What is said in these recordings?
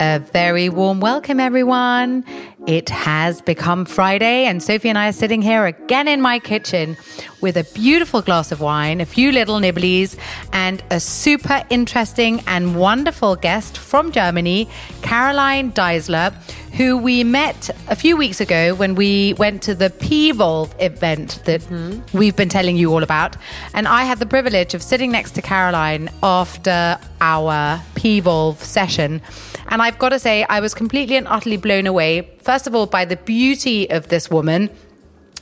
A very warm welcome, everyone. It has become Friday, and Sophie and I are sitting here again in my kitchen with a beautiful glass of wine, a few little nibblies, and a super interesting and wonderful guest from Germany, Caroline Deisler, who we met a few weeks ago when we went to the P-Volve event that mm-hmm. we've been telling you all about. And I had the privilege of sitting next to Caroline after our P-Volve session. And I've got to say, I was completely and utterly blown away, first of all, by the beauty of this woman.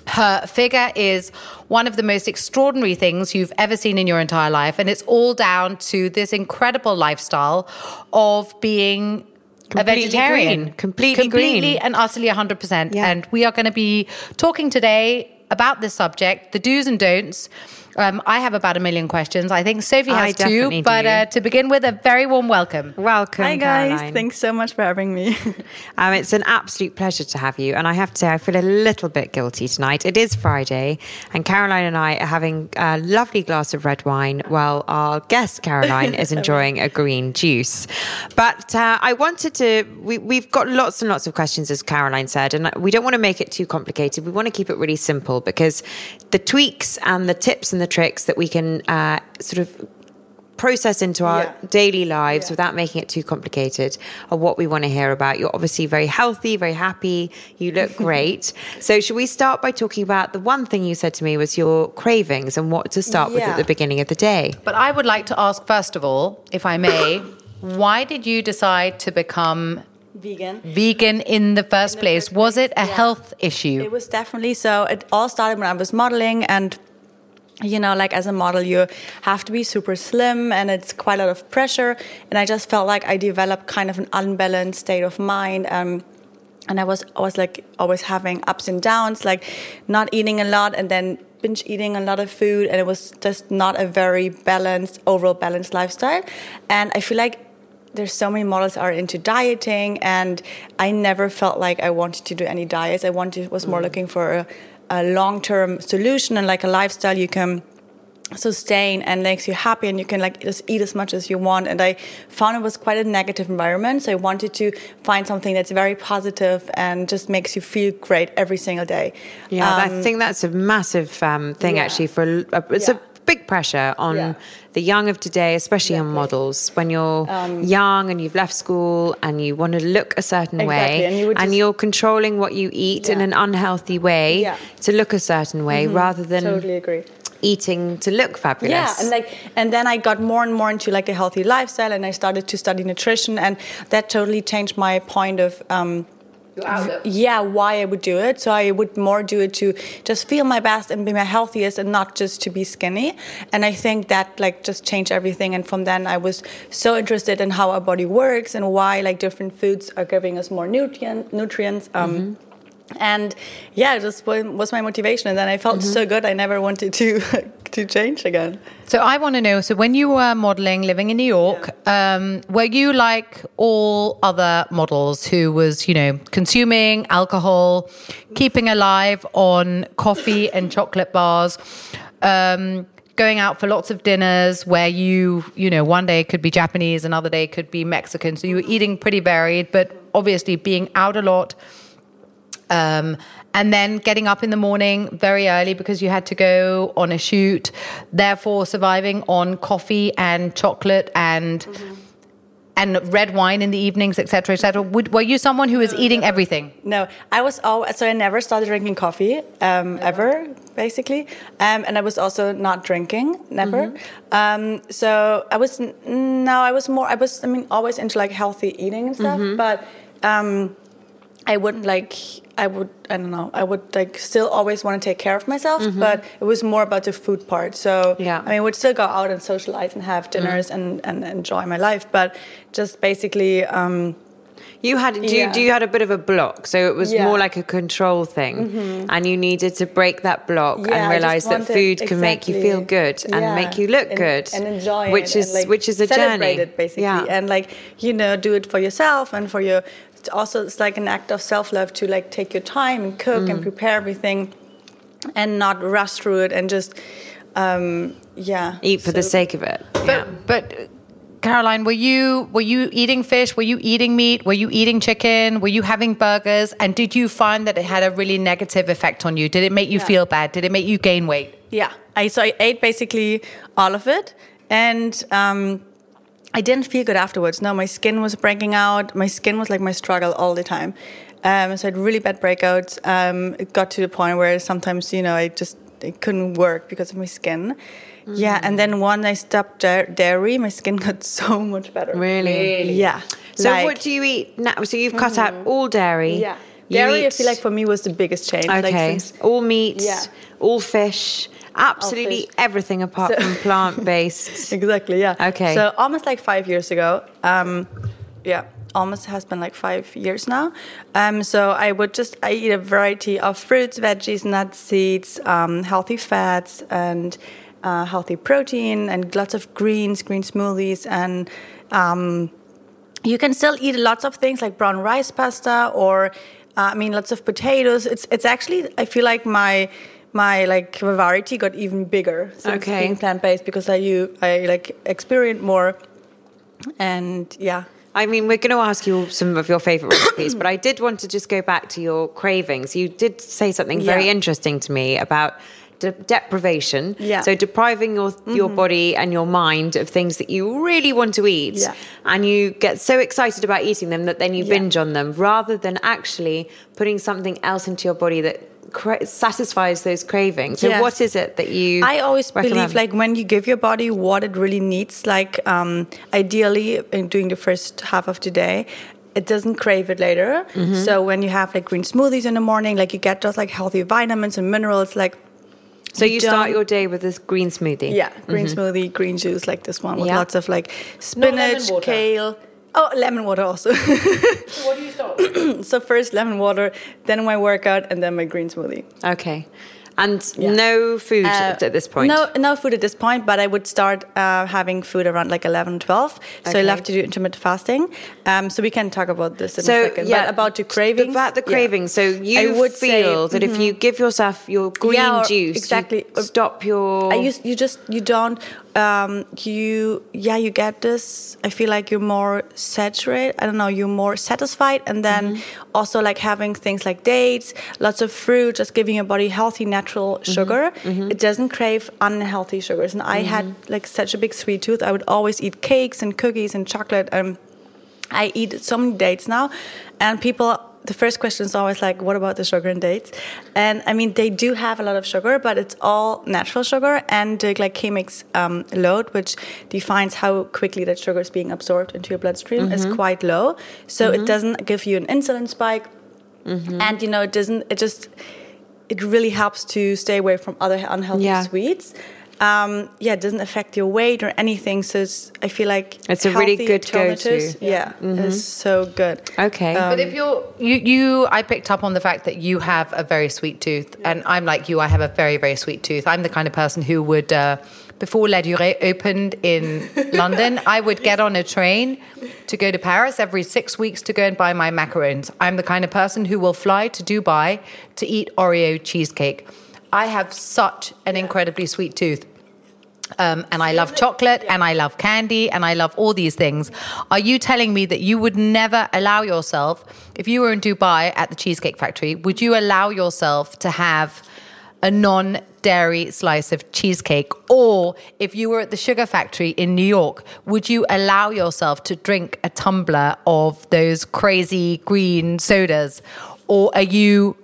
Her figure is one of the most extraordinary things you've ever seen in your entire life. And it's all down to this incredible lifestyle of being a vegetarian. green. Completely completely green. and utterly 100%. Yeah. And we are going to be talking today about this subject, the do's and don'ts. Um, I have about a million questions. I think Sophie has too. definitely But uh, to begin with, a very warm welcome. Welcome, Hi guys, Caroline. thanks so much for having me. Um, it's an absolute pleasure to have you. And I have to say, I feel a little bit guilty tonight. It is Friday, and Caroline and I are having a lovely glass of red wine while our guest, Caroline, is enjoying a green juice. But uh, I wanted to, we, we've got lots and lots of questions, as Caroline said, and we don't want to make it too complicated. We want to keep it really simple because the tweaks and the tips and the tricks that we can uh, sort of process into our Yeah. daily lives Yeah. without making it too complicated are what we want to hear about. You're obviously very healthy, very happy. You look great. so, should we start by talking about the one thing you said to me was your cravings and what to start with at the beginning of the day? But I would like to ask, first of all, if I may, why did you decide to become Vegan. vegan in the first place? first was it a yeah. health issue? It was definitely so. It all started when I was modeling and you know, like as a model, you have to be super slim and it's quite a lot of pressure. And I just felt like I developed kind of an unbalanced state of mind. Um, and I was, I was like always having ups and downs, like not eating a lot and then binge eating a lot of food. And it was just not a very balanced, overall balanced lifestyle. And I feel like there's so many models are into dieting and I never felt like I wanted to do any diets. I wanted was more looking for a, a long-term solution and like a lifestyle you can sustain and makes you happy and you can like just eat as much as you want and i found it was quite a negative environment so i wanted to find something that's very positive and just makes you feel great every single day Yeah, I Um, think that's a massive um, thing yeah. actually for a, it's Yeah. a big pressure on Yeah. the young of today, especially on Exactly. Um, models. When you're young and you've left school and you want to look a certain Exactly, way, and you just- you're controlling what you eat in an unhealthy way Yeah. Mm-hmm. to look a certain way, rather than totally agree eating to look fabulous. Yeah, and like, and then I got more and more into like a healthy lifestyle, and I started to study nutrition, and that totally changed my point of. Um, yeah, why I would do it. So I would more do it to just feel my best and be my healthiest, and not just to be skinny. And I think that like just changed everything. And from then, I was so interested in how our body works and why like different foods are giving us more nutrient nutrients. Um, And yeah, it just was my motivation. And then I felt so good. I never wanted to to change again. So I want to know. So when you were modeling, living in New York, um, were you like all other models who was, you know, consuming alcohol, keeping alive on coffee and chocolate bars, um, going out for lots of dinners where you, you know, one day could be Japanese, another day could be Mexican. So you were eating pretty varied, but obviously being out a lot Um, and then getting up in the morning very early because you had to go on a shoot, therefore surviving on coffee and chocolate and and red wine in the evenings, etc., etc. Would Were you someone who was eating everything? No, I was always so I never started drinking coffee um, ever, basically, um, and I was also not drinking never. Um, so I was no, I was more. I was I mean always into like healthy eating and stuff, but um, I wouldn't like. I would I don't know. I would like still always want to take care of myself, but it was more about the food part. So Yeah. I mean, would still go out and socialize and have dinners and, and enjoy my life, but just basically. Um, You had do you, Yeah. do you had a bit of a block, so it was Yeah. Mm-hmm. more like a control thing, and you needed to break that block Yeah, and realize that food can make you feel good and make you look And- good, and enjoy which it is like, which is a journey, it basically and like you know do it for yourself and for your also it's like an act of self-love to like take your time and cook Mm. and prepare everything and not rush through it and just um yeah eat for the sake of it. But, but uh, Caroline, were you were you eating fish? Were you eating meat? Were you eating chicken? Were you having burgers? And did you find that it had a really negative effect on you? Did it make you feel bad? Did it make you gain weight? Yeah, I so I ate basically all of it, and um, I didn't feel good afterwards. No, my skin was breaking out. My skin was like my struggle all the time. Um, so I had really bad breakouts. Um, it got to the point where sometimes you know I just it couldn't work because of my skin. Yeah, and then when I stopped dairy, my skin got so much better. Really? Yeah. So Like- what do you eat now? So you've cut out all dairy. Yeah. You Dairy, I eat- feel like for me was the biggest change. Like Okay, since- all meat, Yeah. all fish, absolutely everything apart So- from plant based. exactly yeah Okay. so almost like five years ago um yeah almost has been like five years now um so i would just i eat a variety of fruits veggies nuts seeds um, healthy fats and uh, healthy protein and lots of greens green smoothies and um, you can still eat lots of things like brown rice pasta or uh, I mean lots of potatoes. It's it's actually I feel like my my like variety got even bigger since Okay. being plant based because I you I like experiment more and yeah. I mean, we're going to ask you some of your favorite recipes, but I did want to just go back to your cravings. You did say something very Yeah. interesting to me about de- deprivation. Yeah. Mm-hmm. So depriving your your body and your mind of things that you really want to eat, Yeah. and you get so excited about eating them that then you Yeah. binge on them, rather than actually putting something else into your body that cra- satisfies those cravings. So Yes. what is it that you? I always recommend? believe like when you give your body what it really needs, like um, ideally in doing the first half of the day, it doesn't crave it later. Mm-hmm. So when you have like green smoothies in the morning, like you get those like healthy vitamins and minerals, like so you start your day with this green smoothie. Yeah, green smoothie, green juice like this one with Yeah. lots of like spinach, water. kale. Oh, lemon water also. So what do you start? so first lemon water, then my workout, and then my green smoothie. Okay. And Yeah. no food Uh, at this point. No, no food at this point, but I would start uh, having food around like 11, 12. So I Okay. love to do intermittent fasting. Um, so we can talk about this in So a second. yeah, but about the cravings. About the yeah. cravings. So you I would say- mm-hmm. feel that if you give yourself your green Yeah, juice, exactly. you stop your. I use you just you don't um, you yeah you get this. I feel like you're more saturated. I don't know. You're more satisfied, and then Mm-hmm. also like having things like dates, lots of fruit, just giving your body healthy natural Mm-hmm. sugar. It doesn't crave unhealthy sugars. And I had Mm-hmm. like such a big sweet tooth. I would always eat cakes and cookies and chocolate. and I eat so many dates now, and people. The first question is always like, "What about the sugar in dates?" And I mean, they do have a lot of sugar, but it's all natural sugar, and the glycemic um, load, which defines how quickly that sugar is being absorbed into your bloodstream, is mm-hmm. quite low. So it mm-hmm. doesn't give you an insulin spike, mm-hmm. and you know, it doesn't. It just it really helps to stay away from other unhealthy Yeah. sweets. Um, yeah, it doesn't affect your weight or anything. So it's, I feel like It's a really good go-to. alternatives, Yeah, it's so good. Okay. but if you're you you I picked up on the fact that you have a very sweet tooth and I'm like you I have a very very sweet tooth I'm the kind of person who would uh, before Ladurée opened in London I would get on a train to go to Paris every 6 weeks to go and buy my macarons I'm the kind of person who will fly to Dubai to eat Oreo cheesecake I have such an incredibly sweet tooth Um, and I love chocolate and I love candy and I love all these things. Are you telling me that you would never allow yourself, if you were in Dubai at the Cheesecake Factory, would you allow yourself to have a non dairy slice of cheesecake? Or if you were at the Sugar Factory in New York, would you allow yourself to drink a tumbler of those crazy green sodas? Or are you,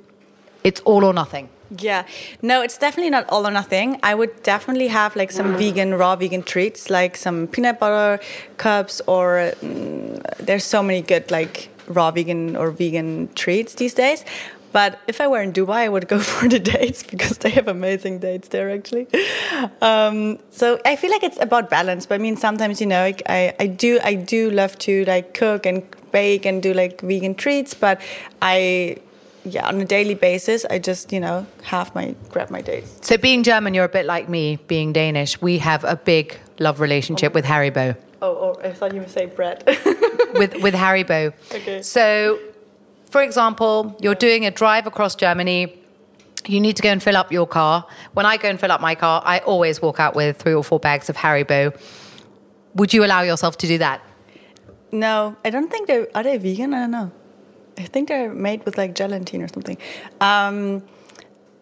it's all or nothing? Yeah, no, it's definitely not all or nothing. I would definitely have like some vegan, raw vegan treats, like some peanut butter cups, or mm, there's so many good like raw vegan or vegan treats these days. But if I were in Dubai, I would go for the dates because they have amazing dates there actually. Um, so I feel like it's about balance. But I mean, sometimes you know, I I do I do love to like cook and bake and do like vegan treats, but I yeah, on a daily basis, I just you know have my grab my dates. So, being German, you're a bit like me. Being Danish, we have a big love relationship with Haribo. Oh, oh, I thought you would say bread. with with Haribo. Okay. So, for example, you're doing a drive across Germany. You need to go and fill up your car. When I go and fill up my car, I always walk out with three or four bags of Haribo. Would you allow yourself to do that? no, I don't think they are they vegan. I don't know. I think they're made with like gelatin or something. Um,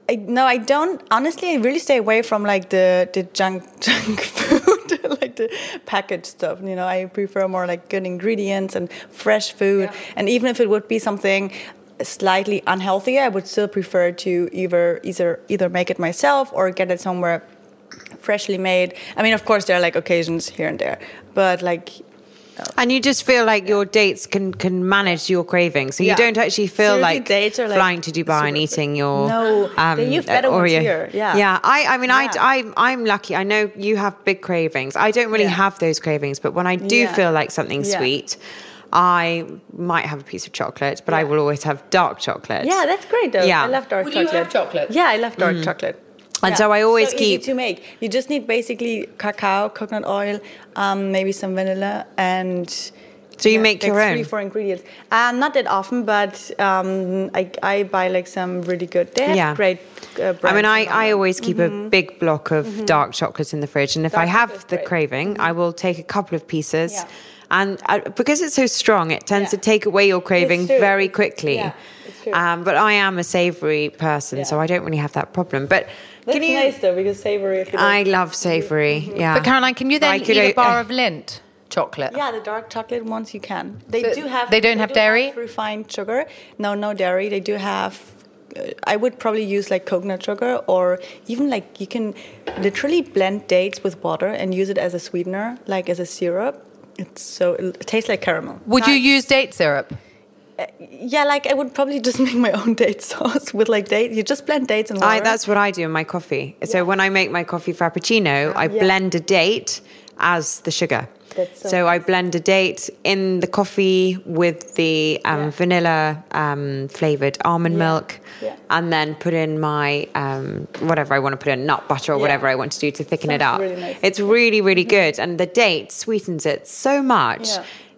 I, no, I don't. Honestly, I really stay away from like the the junk junk food, like the packaged stuff. You know, I prefer more like good ingredients and fresh food. And even if it would be something slightly unhealthy, I would still prefer to either either either make it myself or get it somewhere freshly made. I mean, of course, there are like occasions here and there, but like And you just feel like your dates can can manage your cravings, so you Yeah. don't actually feel Seriously, like, dates are, like, flying to Dubai and eating your No, um, they use better ones Oreo. here, yeah. yeah. I, I mean, Yeah. I, I, I'm lucky. I know you have big cravings. I don't really Yeah. have those cravings, but when I do Yeah. feel like something Yeah. sweet, I might have a piece of chocolate, but I will always have dark chocolate. yeah, that's great though. Yeah. I love dark Would you chocolate. have chocolate? Yeah, I love dark mm. chocolate. And so I always so keep- easy to make. You just need basically cacao, coconut oil, um, maybe some vanilla, and So you make like your three, own? four ingredients. Um, not that often, but um, I, I buy like some really good. They have Yeah. great. Uh, I mean, I, I always keep a big block of dark chocolate in the fridge, and if I have the great. craving, I will take a couple of pieces. Yeah. And I, because it's so strong, it tends Yeah. to take away your craving very quickly. yeah. Um, but I am a savoury person, so I don't really have that problem. But That's can you? nice though because savory. If I love savoury. Yeah. But Caroline, can you then I eat could a o- bar uh, of Lindt chocolate? Yeah, the dark chocolate ones you can. They So do have. they don't have do dairy? refined sugar. No, no dairy. They do have. Uh, I would probably use like coconut sugar, or even like you can literally blend dates with water and use it as a sweetener, like as a syrup. It's so it tastes like caramel. Would you use date syrup? Yeah, like I would probably just make my own date sauce with like date. You just blend dates and water. I, that's what I do in my coffee. So when I make my coffee frappuccino, I Yeah. blend a date as the sugar. That's so so I blend a date in the coffee with the um, Yeah. vanilla um, flavored almond milk, Yeah. and then put in my um, whatever I want to put in, nut butter or whatever I want to do to thicken it up. really nice. It's really, really good, and the date sweetens it so much.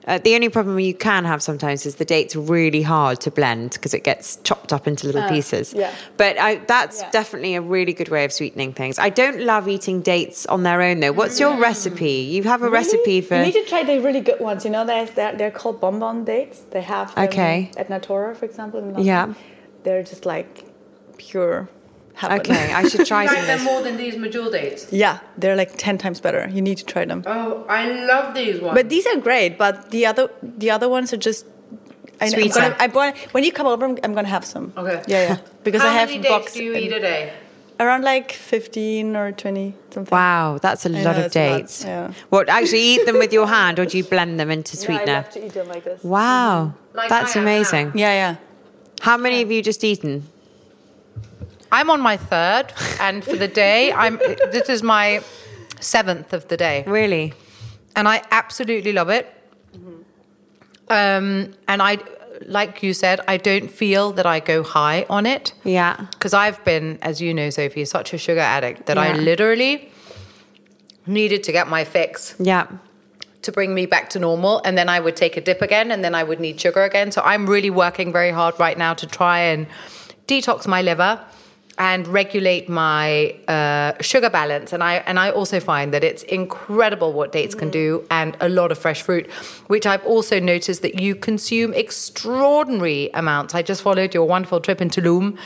Uh, the only problem you can have sometimes is the date's really hard to blend because it gets chopped up into little pieces. Uh, yeah. But I, that's Yeah. definitely a really good way of sweetening things. I don't love eating dates on their own though. What's your recipe? You have a recipe for. You need to try the really good ones. You know, they're, they're, they're called bonbon dates. They have Okay. at Natoora, for example. Yeah. They're just like pure heaven. okay, I should try some of this. more than these Medjool dates. yeah, they're like 10 times better. You need to try them. Oh, I love these ones. But these are great, but the other the other ones are just. I, I'm gonna, I bought, when you come over, I'm, I'm gonna have some. Okay. Yeah, yeah. Because How I have many dates box do you eat a day? around like 15 or 20 something. Wow, that's a I lot know, of it's a lot, dates. yeah. What, actually eat them with your hand or do you blend them into Yeah, I sweetener? love to eat them like this. Wow, Like that's I am amazing. Yeah, yeah. How many have you just eaten? I'm on my third, and for the day, I'm. This is my seventh of the day, Really? and I absolutely love it. Um, and I, like you said, I don't feel that I go high on it. Yeah. Because I've been, as you know, Sophie, such a sugar addict that I literally needed to get my fix Yeah. to bring me back to normal. And then I would take a dip again, and then I would need sugar again. So I'm really working very hard right now to try and detox my liver and regulate my uh, sugar balance. And I and I also find that it's incredible what dates can do, and a lot of fresh fruit, which I've also noticed that you consume extraordinary amounts. I just followed your wonderful trip in Tulum,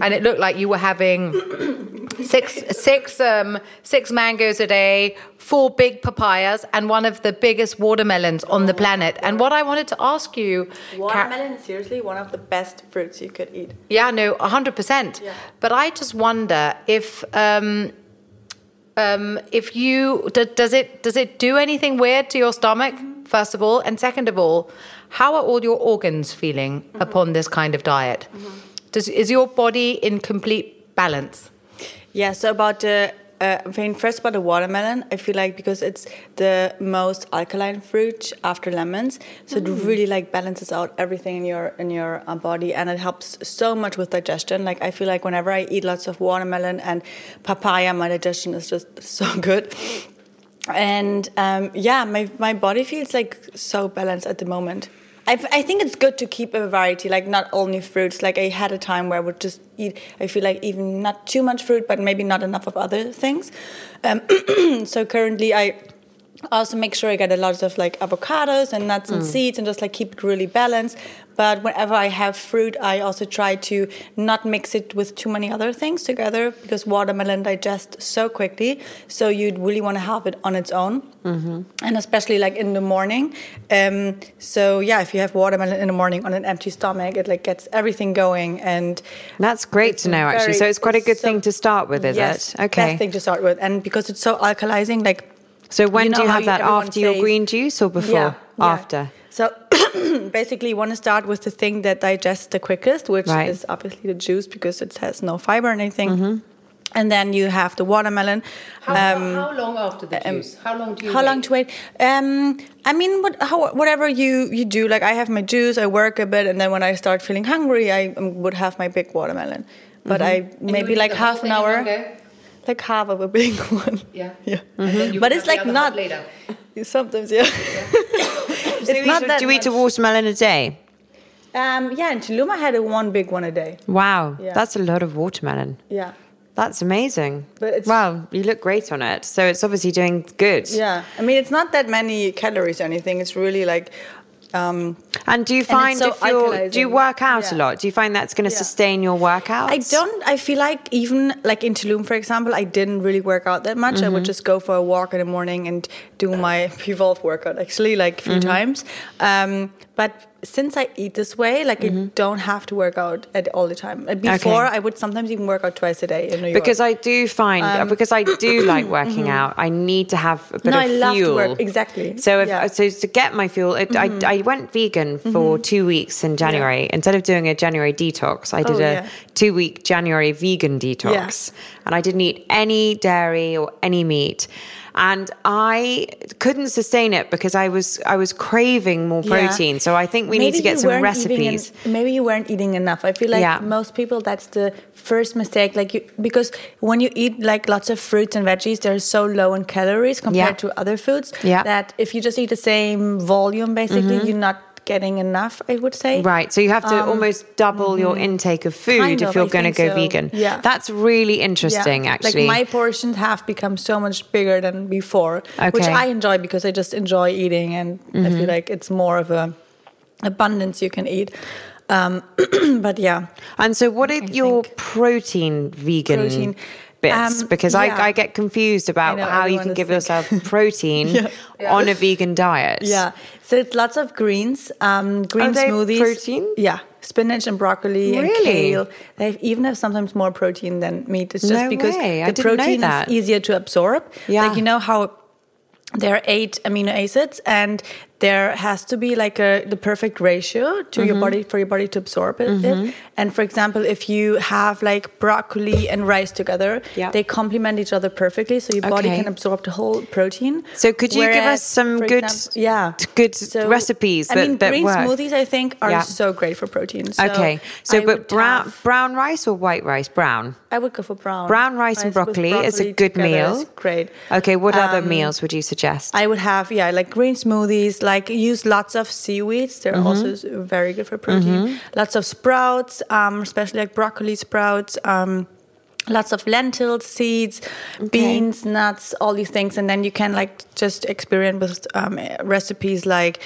and it looked like you were having six six um, six mangoes a day, four big papayas, and one of the biggest watermelons on the planet. And what I wanted to ask you, Car- Watermelon is seriously one of the best fruits you could eat. yeah, no, hundred percent. Yeah. But I just wonder if um, um, if you does it does it do anything weird to your stomach? First of all, and second of all, how are all your organs feeling upon this kind of diet? Does is your body in complete balance? Yeah, so about the, uh, I mean, first about the watermelon, I feel like because it's the most alkaline fruit after lemons, so it really like balances out everything in your in your uh, body, and it helps so much with digestion. Like I feel like whenever I eat lots of watermelon and papaya, my digestion is just so good. And um, yeah, my my body feels like so balanced at the moment. I, I think it's good to keep a variety, like not only fruits. Like I had a time where I would just eat. I feel like even not too much fruit, but maybe not enough of other things. Um, so currently, I also make sure I get a lot of like avocados and nuts and seeds, and just like keep it really balanced. But whenever I have fruit, I also try to not mix it with too many other things together because watermelon digests so quickly. So you'd really want to have it on its own, mm-hmm. and especially like in the morning. Um, so yeah, if you have watermelon in the morning on an empty stomach, it like gets everything going, and That's great to know, actually. So it's quite a good so- thing to start with, is yes, it? Okay. best thing to start with, and because it's so alkalizing, like So when You do you have that? everyone After your says- green juice or before? Yeah, yeah. After. So basically, you want to start with the thing that digests the quickest, which Right. is obviously the juice because it has no fiber or anything. Mm-hmm. And then you have the watermelon. How, Um, how long after the juice? How long do you? how long to wait? Um, I mean, what, how, whatever you, you do. Like I have my juice, I work a bit, and then when I start feeling hungry, I um, would have my big watermelon. But I And you maybe like eat the whole half an hour, one go? Like half of a big one. Yeah. yeah. And then you But it's like the other half not later. Sometimes, yeah. So it's you not eat- that do you eat a watermelon a day? Um, yeah, in Tulum I had a one big one a day. Wow, Yeah. that's a lot of watermelon. Yeah. That's amazing. But it's- wow, you look great on it. So it's obviously doing good. Yeah. I mean, it's not that many calories or anything. It's really like, um, And do you find so if you're do you work out a lot? Do you find that's going to Yeah. sustain your workouts? I don't, I feel like even like in Tulum, for example, I didn't really work out that much. I would just go for a walk in the morning and do my P-Volve workout actually like a few times. Um, but since I eat this way, like I don't have to work out at, all the time. Before, I would sometimes even work out twice a day in New York. Because I do find because I do like working out, I need to have a bit Um, No, of I love to work- exactly. So if Yeah. so to get my fuel, it, Mm-hmm. I I went vegan for two weeks in January. Instead of doing a January detox, I did Oh, a yeah. two week January vegan detox, and I didn't eat any dairy or any meat. And I couldn't sustain it because I was I was craving more Yeah. protein. So I think we need to get some recipes. en- maybe you weren't eating enough. I feel like Yeah. most people that's the first mistake. Like you, because when you eat like lots of fruits and veggies, they're so low in calories compared Yeah. to other foods. Yeah. Mm-hmm. That if you just eat the same volume, basically, you're not getting enough. I would say. Right. So you have to almost double your intake of food Um, Kind if of, you're going to go so. vegan. Yeah. That's really Yeah. interesting, actually. Like my portions have become so much bigger than before, which Okay. Mm-hmm. I enjoy because I just enjoy eating, and I feel like it's more of a abundance you can eat. Um, but yeah, and so, what are I your think- protein vegan Protein. Bits? Um, because yeah. I, I get confused about how you can give like- yourself protein on a vegan diet. Yeah. So it's lots of greens, um, green smoothies. protein? Yeah. Spinach and broccoli and kale. They even have sometimes more protein than meat. It's just No because way. I the protein is easier to absorb. Yeah. Like you know how there are eight amino acids and there has to be like a the perfect ratio to Mm-hmm. your body for your body to absorb it. it. And for example, if you have like broccoli and rice together, Yeah. they complement each other perfectly, so your body can absorb the whole protein. So could you give us some good- example- yeah, good recipes I mean, that green work? smoothies, I think, are Yeah. so great for protein. So okay. So, I but brown have- brown rice or white rice? Brown. I would go for brown. Brown rice and with broccoli is a good meal. great. Okay. What other Um, meals would you suggest? I would have yeah, like green smoothies. Like use lots of seaweeds; they're Mm-hmm. also very good for protein. Lots of sprouts, um, especially like broccoli sprouts. Um, lots of lentils, seeds, beans, nuts, all these things, and then you can like just experiment with um, recipes like,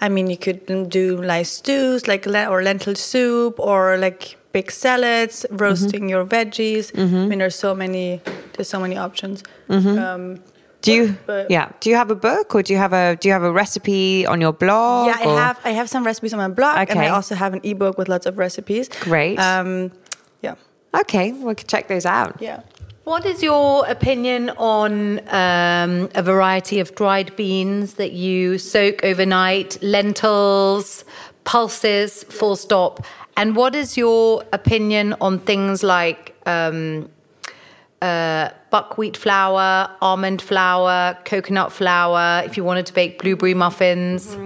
I mean, you could do like stews like or lentil soup or like big salads, roasting your veggies. I mean, there's so many, there's so many options. Um, Do you? But- yeah. Do you have a book or do you have a do you have a recipe on your blog? yeah, I have I have some recipes on my blog, and I also have an ebook with lots of recipes. Great. Um, yeah, Okay, we can check those out. yeah. What is your opinion on um, a variety of dried beans that you soak overnight, lentils, pulses, full stop? And what is your opinion on things like um, uh, buckwheat flour, almond flour, coconut flour, if you wanted to bake blueberry muffins?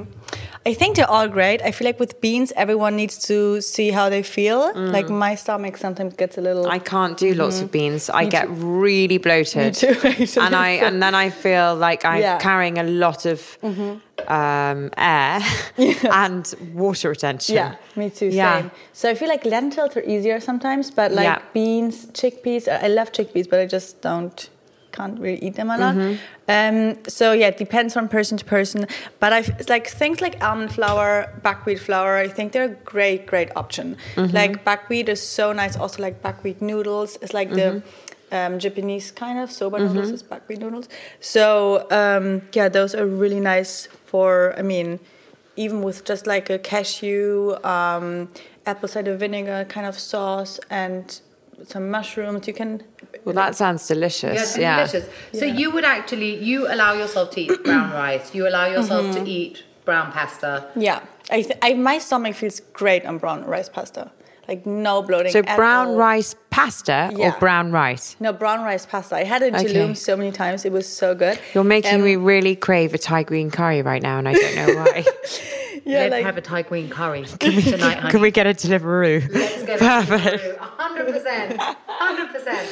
I think they're all great. I feel like with beans, everyone needs to see how they feel. Mm. Like my stomach sometimes gets a little. I can't do lots of beans. I get really bloated. Mm-hmm. Me too, and I and then I feel like I'm Yeah. Mm-hmm. carrying a lot of um, air and water retention. yeah, me too. Yeah. Same. So I feel like lentils are easier sometimes, but like Yeah. beans, chickpeas. I love chickpeas, but I just don't. Can't really eat them a lot. Mm-hmm. Um, so yeah, it depends from person to person. But I like things like almond flour, buckwheat flour. I think they're a great, great option. Mm-hmm. Like buckwheat is so nice. Also like buckwheat noodles. It's like the Mm-hmm. um, Japanese kind of soba noodles is buckwheat noodles. So um, yeah, those are really nice for. I mean, even with just like a cashew, um, apple cider vinegar kind of sauce and some mushrooms, you can. Well, that sounds delicious. Yes, yeah. delicious. So you would actually you allow yourself to eat brown rice. You allow yourself Mm-hmm. to eat brown pasta. Yeah, I, th- I my stomach feels great on brown rice pasta. Like no bloating. So brown all. rice pasta or brown rice? No, brown rice pasta. I had it in Okay. Tulum so many times. It was so good. You're making Um, me really crave a Thai green curry right now, and I don't know why. Yeah, Let's like- have a Thai green curry tonight, honey. Can we get a Deliveroo? Let's get Perfect. percent, hundred percent.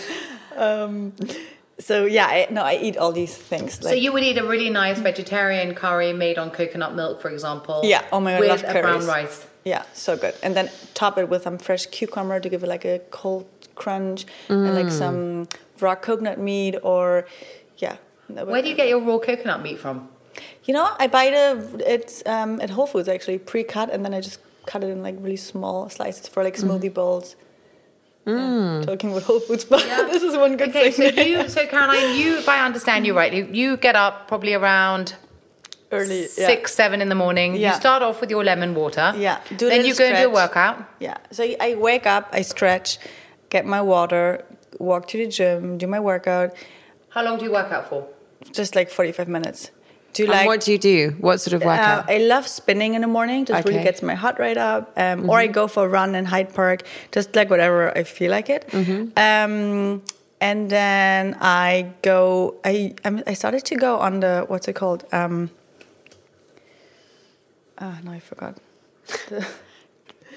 So yeah, I, no, I eat all these things. So you would eat a really nice vegetarian curry made on coconut milk, for example. Yeah, oh my God, I with love a brown rice. Yeah, so good. And then top it with some fresh cucumber to give it like a cold crunch and like Mm. some raw coconut meat or yeah. Where do you get your raw coconut meat from? You know, I buy it it's um, at Whole Foods actually pre-cut and then I just cut it in like really small slices for like Mm-hmm. smoothie bowls. Yeah, talking about Whole Foods, but this is one good Okay, thing. so you, so Caroline, you, if I understand you right, you get up probably around Early yeah. six, seven in the morning. You start off with your lemon water. Yeah, do then you go and do a workout. Yeah. So I wake up, I stretch, get my water, walk to the gym, do my workout, How long do you work out for? just like 45 minutes. Do like what do you do? What sort of uh, workout? I love spinning in the morning. Just really gets my heart rate up. Um, Or I go for a run in Hyde Park. Just like whatever I feel like it. Um, and then I go. I I'm, started to go on the what's it called? Um, ah, no, I forgot. The-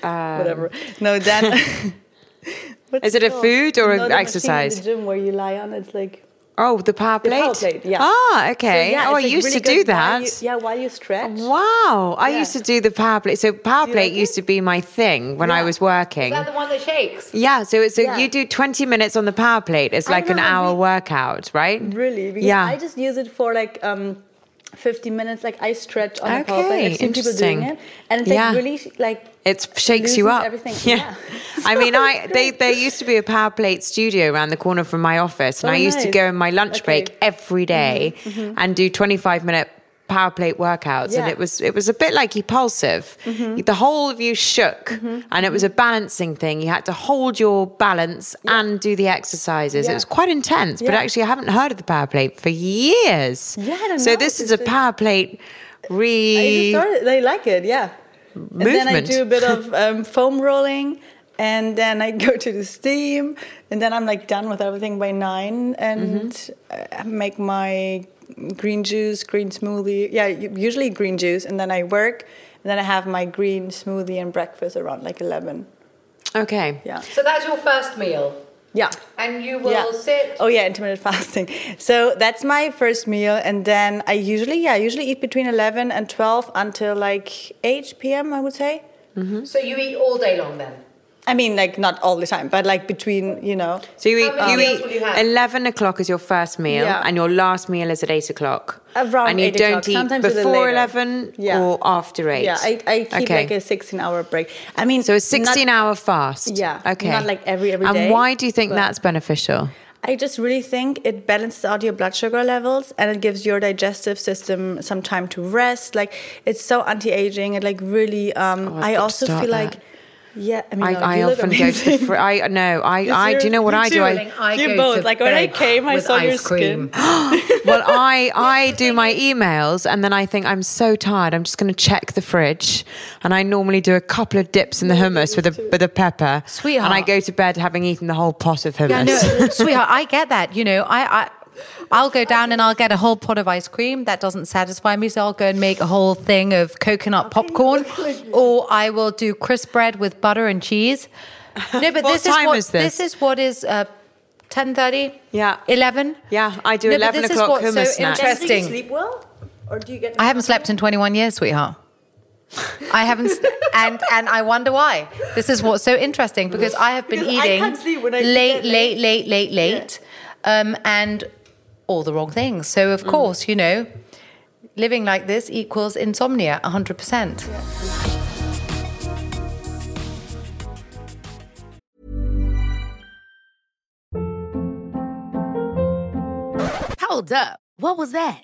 whatever. No, then. Is it a food or no, an the machine in exercise? the gym where you lie on. It's like. Oh, the power The plate. power plate, yeah. Ah, So, okay. yeah, oh, I used really to do that. While you, yeah, while you stretch. Wow, I Yeah. used to do the power plate. So power plate like used it? to be my thing when I was working. Is that the one that shakes? yeah, so it's a, Yeah. you do 20 minutes on the power plate. It's like an hour we- workout, right? Really? Because Yeah. I just use it for like um, 50 minutes. Like I stretch on the power Okay. I've seen people doing it, and it's Yeah. like really like It shakes you up. everything. Yeah. Yeah. I mean, I they there used to be a power plate studio around the corner from my office, and Oh, I used to go in my lunch Okay. break every mm-hmm, day mm-hmm. and do 25 minute power plate workouts and it was it was a bit like impulsive the whole of you shook and it was a balancing thing. You had to hold your balance and do the exercises. It was quite intense but actually i haven't heard of the power plate for years. Yeah, I don't so know, this is a power plate I re started. They like it, yeah. And then I do a bit of um, foam rolling, and then I go to the steam, and then I'm like done with everything by nine, and Mm-hmm. make my green juice, green smoothie. Yeah, usually green juice, and then I work, and then I have my green smoothie and breakfast around like eleven. okay Yeah. So that's your first meal. Yeah. And you will yeah. sit. Oh yeah, intermittent fasting. So that's my first meal, and then I usually yeah I usually eat between eleven and twelve until like eight p.m. I would say. Mm-hmm. So you eat all day long then? I mean, like not all the time, but like between, you know. So you eat, you eat you 11 o'clock is your first meal, Yeah. and your last meal is at 8 o'clock. Around and you 8 don't o'clock, eat sometimes before 11 Yeah. or after 8? Yeah, I, I keep okay. like a 16 hour break. I mean, so a sixteen-hour fast? Yeah, Okay. not like every- every and day, why do you think that's beneficial? I just really think it balances out your blood sugar levels and it gives your digestive system some time to rest. Like it's so anti-aging. It like really. Um, Oh, I've I got to also feel that. like. Yeah, I mean, I, no, I often go to the. amazing. Fr- I no, I, Yes, I. Do you're- know what I do? I, I You go both. to Like, when I came, I saw your ice cream. well, I I do my emails and then I think I'm so tired. I'm just going to check the fridge, and I normally do a couple of dips in the hummus with a with a pepper, Sweetheart. and I go to bed having eaten the whole pot of hummus. Yeah, no, sweetheart, I get that. You know, I, I, I'll go down and I'll get a whole pot of ice cream. That doesn't satisfy me, so I'll go and make a whole thing of coconut popcorn, or I will do crisp bread with butter and cheese. No, but What this time is what is this? is what is. Uh, 10.30? Yeah. 11? Yeah, I do No, but 11 this is o'clock what's hummus so snack. interesting. Do you sleep well, or do you get? I haven't slept in 21 years, sweetheart. I haven't, s- and and I wonder why. This is what's so interesting because I have been Because eating can't sleep when I late, get late, late, late, late, um, and all the wrong things. So Mm. of course, you know, living like this equals insomnia, 100. percent Hold up. What was that?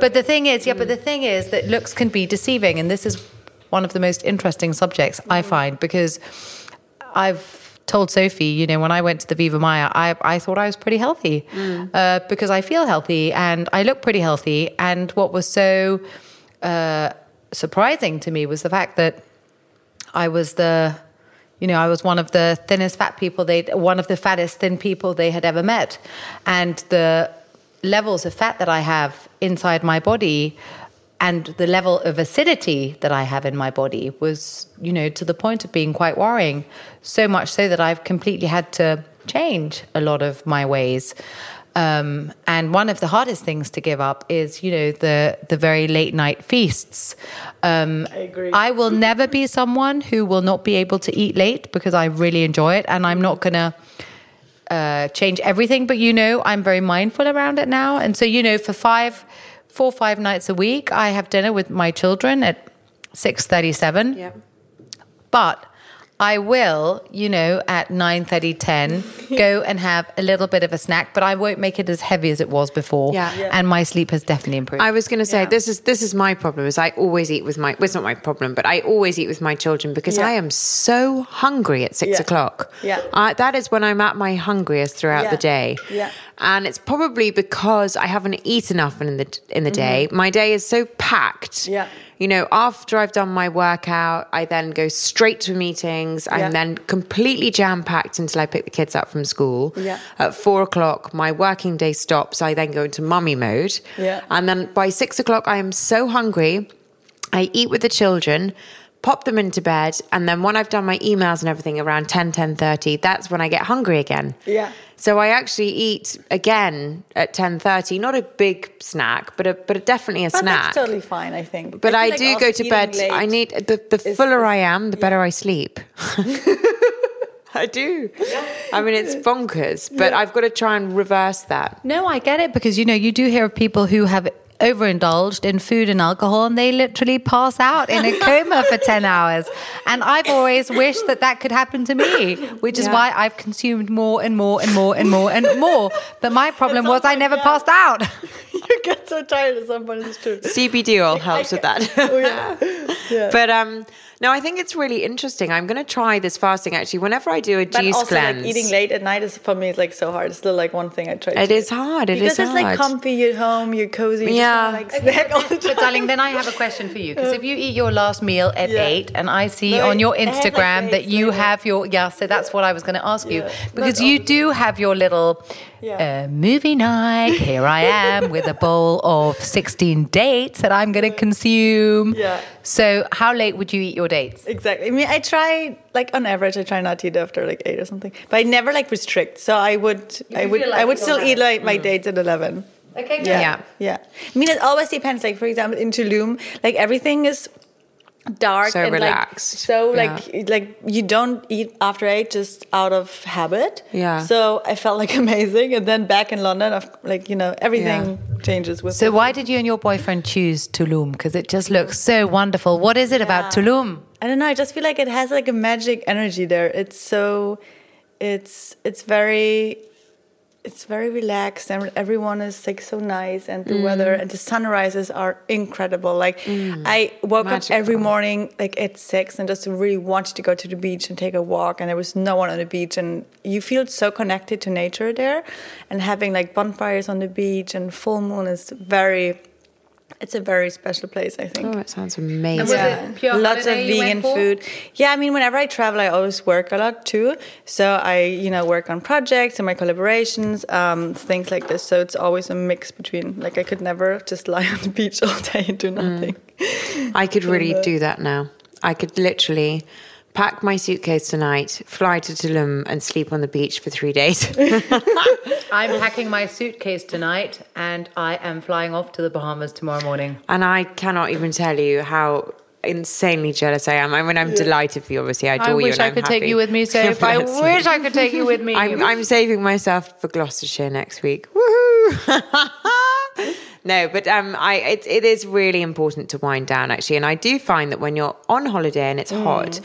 But the thing is, yeah, but the thing is that looks can be deceiving, and this is one of the most interesting subjects I find because I've told Sophie, you know, when I went to the Viva Mayr, I, I thought I was pretty healthy uh, because I feel healthy and I look pretty healthy. And what was so uh, surprising to me was the fact that I was the, you know, I was one of the thinnest fat people they, one of the fattest thin people they had ever met, and the levels of fat that I have inside my body and the level of acidity that I have in my body was, you know, to the point of being quite worrying. So much so that I've completely had to change a lot of my ways. Um, and one of the hardest things to give up is, you know, the the very late night feasts. Um, I agree. I will never be someone who will not be able to eat late because I really enjoy it, and I'm not gonna uh, change everything. But you know, I'm very mindful around it now, and so you know, for five, four, five nights a week, I have dinner with my children at six thirty-seven. Yeah. But I will, you know, at 9 10, go and have a little bit of a snack, but I won't make it as heavy as it was before. Yeah. Yeah. And my sleep has definitely improved. I was going to say this is this is my problem. Is I always eat with my. Well, it's not my problem, but I always eat with my children because Yeah. I am so hungry at six Yeah. o'clock. Yeah. I, that is when I'm at my hungriest throughout Yeah. the day. Yeah. and it's probably because I haven't eaten enough in the in the day. My day is so packed. Mm-hmm. Yeah. You know, after I've done my workout, I then go straight to meetings. Yeah. I'm then completely jam packed until I pick the kids up from school. Yeah. At four o'clock, my working day stops. I then go into mummy mode. Yeah. And then by six o'clock, I am so hungry. I eat with the children. Pop them into bed, and then when I've done my emails and everything around 10, 10.30, that's when I get hungry again. Yeah. So I actually eat again at 10.30, not a big snack, but a, but a, definitely a But snack. that's totally fine, I think. But feel I, do also go to bed. I need the the is- fuller is- I am, the better I sleep. I do. I mean, it's bonkers, but I've got to try and reverse that. No, I get it because you know you do hear of people who have overindulged in food and alcohol and they literally pass out in a coma for 10 hours and i've always wished that that could happen to me which is Yeah. why i've consumed more and more and more and more and more but my problem was i never passed out you get so tired at some point. It's true. CBD oil helps with that. Oh yeah. yeah. But um, no, I think it's really interesting. I'm going to try this fasting actually. Whenever I do a But juice also, cleanse, like eating late at night is for me. It's like so hard. It's still like one thing I try. It to is hard, it because is it's like comfy. You're home. You're cozy. You Yeah. Just like snack all the time. But darling, then I have a question for you because if you eat your last meal at Yeah. eight, and I see No, on your I have, like, Instagram that you later. have your yeah, so that's what I was going to ask you because Not you all do have your little Yeah. uh, movie night. Here I am with a bowl of sixteen dates that I'm going to consume. Yeah. So how late would you eat your dates? Exactly. I mean, I try like on average, I try not to eat after like eight or something, but I never like restrict. So I would, I would, like I would still eat like my dates at eleven. Okay, Yeah. Yeah. yeah, I mean, it always depends. Like for example, in Tulum, like everything is dark So and relaxed. Like, so like like you don't eat after eight just out of habit. Yeah. So I felt like amazing, and then back in London, I've, like you know everything changes with. So why did you and your boyfriend choose Tulum? Because it just looks mm. so wonderful. What is it about Tulum? I don't know. I just feel like it has like a magic energy there. It's so, it's it's very, it's very relaxed and everyone is like so nice and the Mm. weather and the sunrises are incredible. Like I woke up every morning like at six and just really wanted to go to the beach and take a walk and there was no one on the beach and you feel so connected to nature there and having like bonfires on the beach and full moon is very. It's a very special place, I think. oh, it sounds amazing. was it pure lots of vegan food. Yeah i mean whenever i travel i always work a lot too. So i you know work on projects and my collaborations um, things like this. So it's always a mix between like i could never just lie on the beach all day and do nothing. I could really do that now. I could literally pack my suitcase tonight, fly to Tulum, and sleep on the beach for three days. I'm packing my suitcase tonight and I am flying off to the Bahamas tomorrow morning. and I cannot even tell you how insanely jealous I am. I mean, I'm delighted for you. Obviously, I adore I you. wish and I I'm could take you with me, Soph. I wish I could take you with me. I'm, I'm saving myself for Gloucestershire next week. Woohoo! No, but um, I it, it is really important to wind down actually, and I do find that when you're on holiday and it's hot,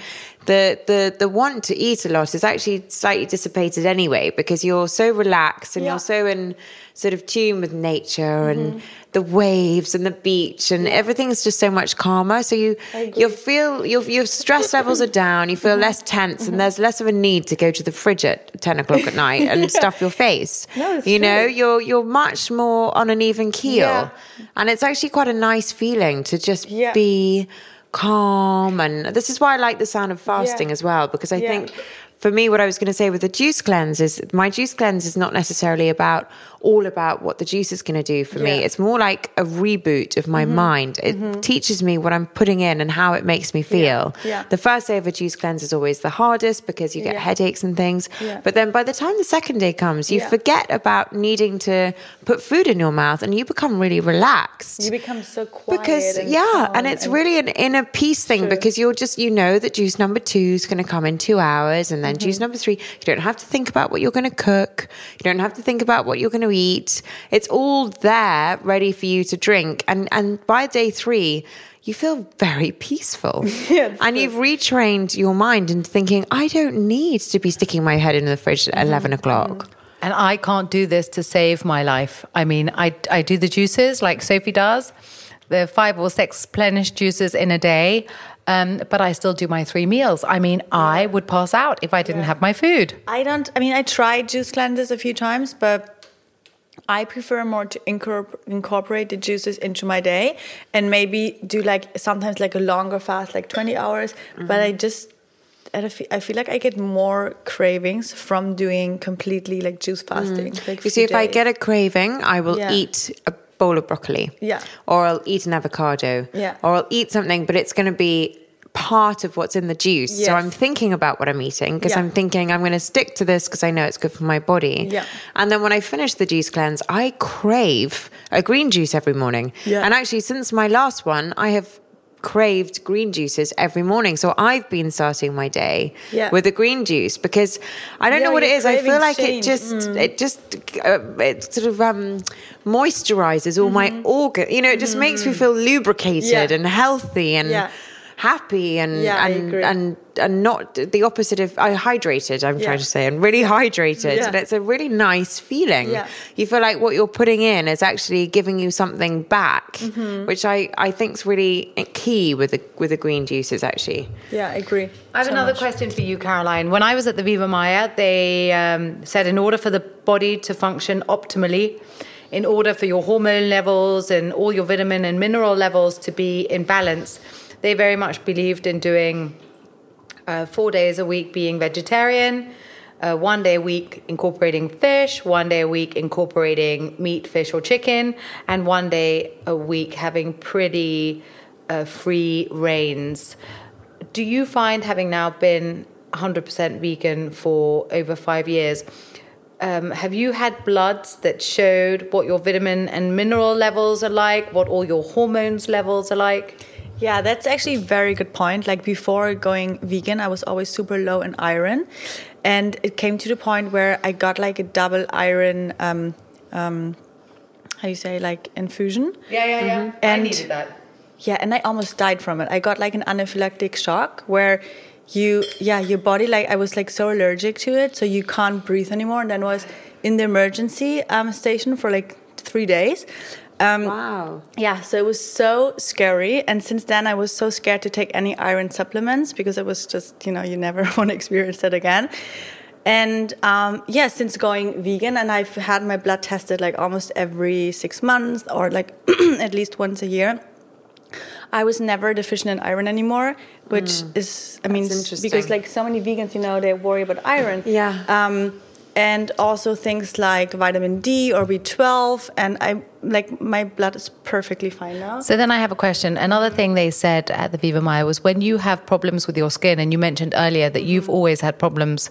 the the the want to eat a lot is actually slightly dissipated anyway because you're so relaxed and Yeah. you're so in sort of tune with nature and the waves and the beach and everything's just so much calmer. So you you feel your your stress levels are down. You feel less tense, and there's less of a need to go to the fridge at ten o'clock at night and stuff your face. No, you know, you're you're much more on an even keel, Yeah. and it's actually quite a nice feeling to just Yeah. be calm. And this is why I like the sound of fasting Yeah. as well because I Yeah. think. For me, what I was going to say with the juice cleanse is my juice cleanse is not necessarily about all about what the juice is going to do for me. Yeah. Mm-hmm. It's more like a reboot of my mind. It teaches me what I'm putting in and how it makes me feel. Yeah. The first day of a juice cleanse is always the hardest because you get Yeah. headaches and things. Yeah. But then by the time the second day comes, you Yeah. forget about needing to put food in your mouth and you become really relaxed. you become so quiet because and yeah, and it's really an inner peace thing because you're just you know that juice number two is going to come in two hours, and then juice Mm-hmm. number three. You don't have to think about what you're going to cook. You don't have to think about what you're going to eat. It's all there, ready for you to drink, and and by day three. You feel very peaceful. Yeah, and you've retrained your mind into thinking, I don't need to be sticking my head in the fridge Mm-hmm. at 11 o'clock. And I can't do this to save my life. I mean, I, I do the juices like Sophie does, the five or six plenished juices in a day, um, but I still do my three meals. I mean, I would pass out if I didn't have my food. I don't. I mean, I tried juice cleanses a few times, but I prefer more to incorpor- incorporate the juices into my day and maybe do like sometimes like a longer fast, like twenty hours. But I mm-hmm. just. I feel like I get more cravings from doing completely like juice mm, fasting. Like You see, if I get a craving, I will Yeah. eat a bowl of broccoli. Yeah. Or I'll eat an avocado. Yeah. Or I'll eat something, but it's going to be part of what's in the juice. So I'm thinking about what I'm eating because Yeah. I'm thinking I'm going to stick to this because I know it's good for my body. Yeah. And then when I finish the juice cleanse, I crave a green juice every morning. Yeah. And actually, since my last one, I have craved green juices every morning. So I've been starting my day Yeah. with a green juice because I don't Yeah, know what it is. I feel like it just Mm. it just uh, it sort of um, moisturizes all my organ. You know, it just makes me feel lubricated Mm-hmm. Yeah. and healthy and. Happy and Yeah, and and and not the opposite of I hydrated. I'm Yeah. trying to say and really hydrated, Yeah. and it's a really nice feeling. Yeah. You feel like what you're putting in is actually giving you something back, Mm-hmm. which I I think is really key with the with the green juices. Actually, Yeah, I agree. I have so another much. question for you, Caroline. When I was at the Viva Mayr, they um, said in order for the body to function optimally, in order for your hormone levels and all your vitamin and mineral levels to be in balance, they very much believed in doing uh, four days a week being vegetarian, uh, one day a week incorporating fish, one day a week incorporating meat, fish, or chicken, and one day a week having pretty uh, free reigns. Do you find, having now been 100% vegan for over five years, um, have you had bloods that showed what your vitamin and mineral levels are like, what all your hormones levels are like? Yeah, that's actually a very good point. Like before going vegan, I was always super low in iron, and it came to the point where I got like a double iron. Um, um, how you say like infusion? Yeah, yeah, yeah. I And- needed that. Yeah, and I almost died from it. I got like an anaphylactic shock where you, yeah, your body like I was like so allergic to it, so you can't breathe anymore. And then was in the emergency um, station for like three days. Um, wow. yeah, so it was so scary. And since then, I was so scared to take any iron supplements because it was just, you know, you never want to experience that again. And um, yeah, since going vegan, and I've had my blood tested like almost every six months or like at least once a year. I was never deficient in iron anymore, which is, I mean, That's s- interesting. because like so many vegans, you know, they worry about iron. Yeah. Um, and also things like vitamin D or B12, and I like my blood is perfectly fine now. So then I have a question. Another thing they said at the Viva Mayr was when you have problems with your skin, and you mentioned earlier that you've always had problems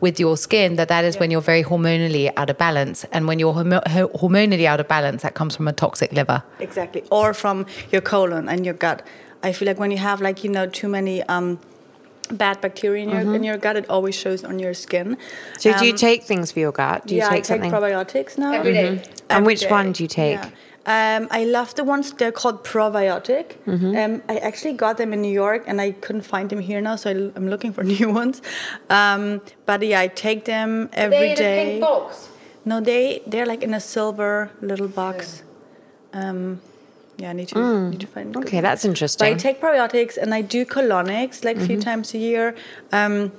with your skin, that that is when you're very hormonally out of balance. And when you're hormonally out of balance, that comes from a toxic liver. Exactly. Or from your colon and your gut. I feel like when you have like you know too many um, bad bacteria in your in your gut, it always shows on your skin. So do you Um, take things for your gut? Do you yeah, take I take something? probiotics now Every day. And Every which day. one do you take? Yeah. Um, I love the ones they're called probiotic. Mm-hmm. Um, I actually got them in New York, and I couldn't find them here now, so I, am looking for new ones. Um, but yeah, I take them every day. box. No, they they're like in a silver little box. Um, yeah, I need to need to find. Mm. Okay, that's But I take probiotics and I do colonics like a few times a year. Um,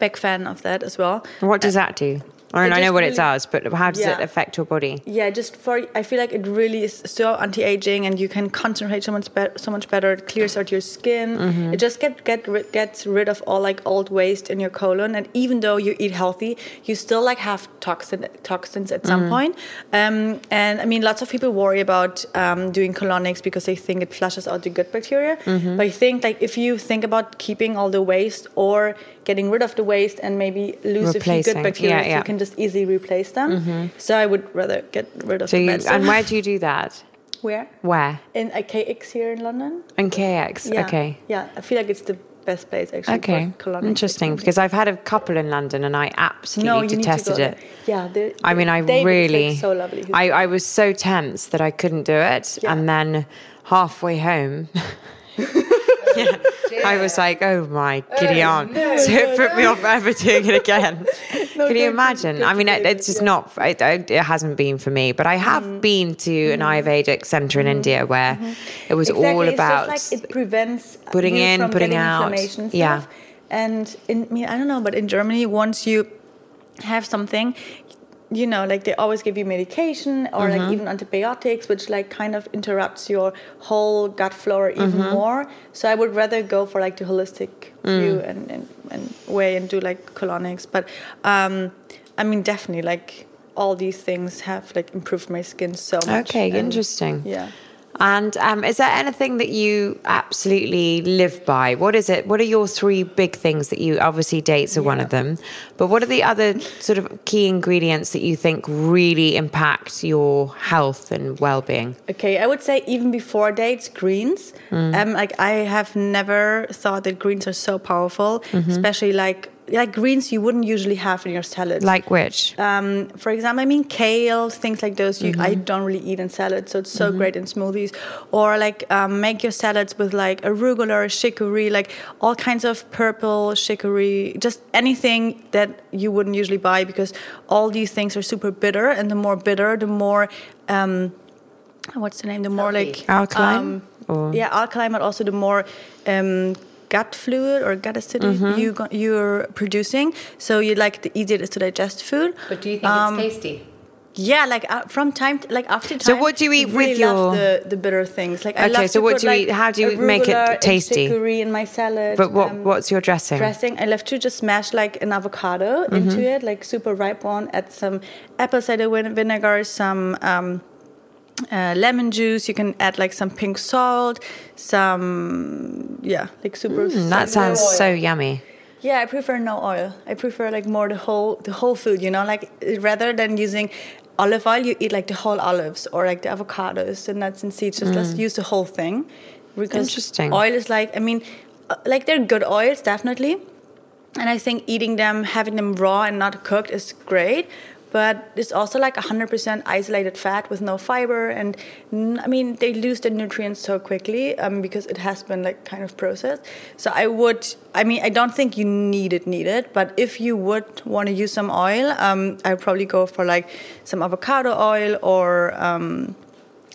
big fan of that as well. what does that do? I mean, I know what it does, but how does it affect your body? Yeah, just for I feel like it really is so anti-aging, and you can concentrate so much better. So much better. It clears out your skin. Mm-hmm. It just get get gets rid of all like old waste in your colon. And even though you eat healthy, you still like have toxin toxins at Mm-hmm. some point. Um, and I mean, lots of people worry about um, doing colonics because they think it flushes out the good bacteria. Mm-hmm. But I think like if you think about keeping all the waste or getting rid of the waste and maybe lose a few good bacteria, Yeah, yeah. you can just easily replace them. Mm-hmm. So I would rather get rid of So the bad stuff. and where do you do that? Where? Where? In a KX here in London. In KX. Yeah. Okay. Yeah, I feel like it's the best place actually. Okay. Interesting, because I've had a couple in London and I absolutely you need to go detested it. Yeah, they're- I mean, I David really, so lovely. I, I was so tense that I couldn't do it. Yeah. And then halfway home, yeah, I was like, oh my oh, giddy aunt. so it put me off ever doing it again. Can you imagine? I mean, it, it's just not, it, it hasn't been for me, but I have Mm-hmm. been to an mm-hmm. Ayurvedic center in mm-hmm. India where mm-hmm. it was Exactly, all about. like it prevents putting in, putting out. inflammation Yeah. stuff. And in I mean, I don't know, but in Germany, once you have something, you know, like they always give you medication or Mm-hmm. like even antibiotics, which like kind of interrupts your whole gut flora even Mm-hmm. more. So I would rather go for like the holistic Mm. view and, and, and way and do like colonics. But um, I mean, definitely like all these things have like improved my skin so much. Okay, And, interesting. Yeah. And um, is there anything that you absolutely live by? What is it? What are your three big things that you obviously dates are one of them, but what are the other sort of key ingredients that you think really impact your health and well-being? Okay, I would say even before dates, greens. Mm. Um, like I have never thought that greens are so powerful, Mhm. especially like like greens you wouldn't usually have in your salads. Like which? Um, for example, I mean kale, things like those. You, I Mhm. don't really eat in salads, so it's so Mhm. great in smoothies. Or like um, make your salads with like arugula, or chicory, like all kinds of purple chicory, just anything that you wouldn't usually buy because all these things are super bitter, and the more bitter, the more. Um, what's the name? The more like Alkaline? Or- yeah, alkaline, but also the more um, gut fluid or gut acidity Mhm. you go, you're producing. So you like the easier it is to digest food. But do you think Um, it's tasty? Yeah, like uh, from time to, like after time. So what do you eat I really with love your- the, the bitter things? Like I Okay, love so to what put, do you like, eat- how do you make it tasty? chicory in my salad. But what um, what's your dressing? dressing. I love to just smash like an avocado Mhm. into it, like super ripe one. Add some apple cider vinegar, some um, uh, lemon juice. You can add like some pink salt, some yeah, like super. Mm, that sounds so yummy. Yeah, I prefer no oil. I prefer like more the whole the whole food. You know, like rather than using olive oil, you eat like the whole olives or like the avocados, and nuts and seeds. Just let's Mm. use the whole thing. Because Interesting. Oil is like I mean, uh, like they're good oils definitely, and I think eating them, having them raw and not cooked is great. But it's also like 100% isolated fat with no fiber, and I mean they lose the nutrients so quickly um, because it has been like kind of processed. So I would, I mean, I don't think you need it, need it. But if you would want to use some oil, um, I would probably go for like some avocado oil or um,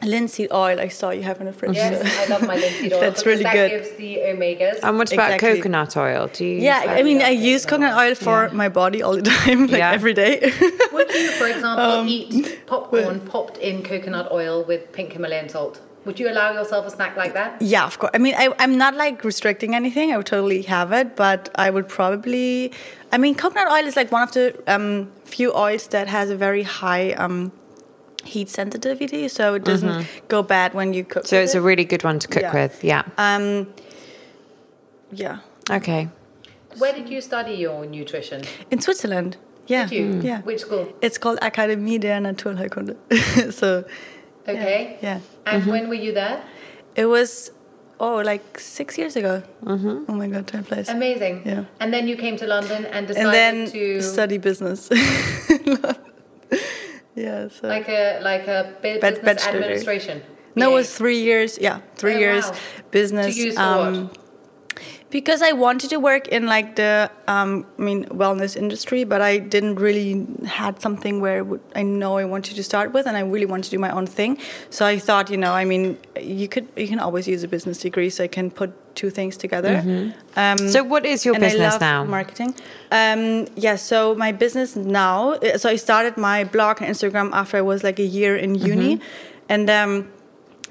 linseed oil. I saw you have in the fridge. Yes, so- I love my linseed oil. That's really that good. gives the omegas. And what about Exactly. coconut oil? Do you? use Yeah, that? I mean, I use coconut oil for my body all the time, like Yeah. every day. Would you, for example, Um, eat popcorn popped in coconut oil with pink Himalayan salt? Would you allow yourself a snack like that? yeah, of course. I mean, I, I'm not like restricting anything. I would totally have it, but I would probably. I mean, coconut oil is like one of the um, few oils that has a very high um, heat sensitivity, so it doesn't Mhm. go bad when you cook. So with it's it. a really good one to cook Yeah. with. Yeah. Um, yeah. Okay. Where did you study your nutrition? In Switzerland. Yeah. Did you? Yeah. Which school? It's called Akademie der Naturheilkunde. so. Okay. Yeah. And Mhm. when were you there? It was, oh, like six years ago. Mm-hmm. Oh my God, time flies. Amazing. Yeah. And then you came to London and decided And then to study business. yeah. So. like a like a bu- Bad- business bachelor administration. No, it was three years. Yeah, three Oh, years wow. business. To use um, because I wanted to work in like the, um, I mean, wellness industry, but I didn't really had something where would, I know I wanted to start with, and I really wanted to do my own thing. So I thought, you know, I mean, you could, you can always use a business degree, so I can put two things together. Mhm. Um, So what is your and I business love now? Marketing. Um, yeah, so my business now. So I started my blog and Instagram after I was like a year in uni, and um,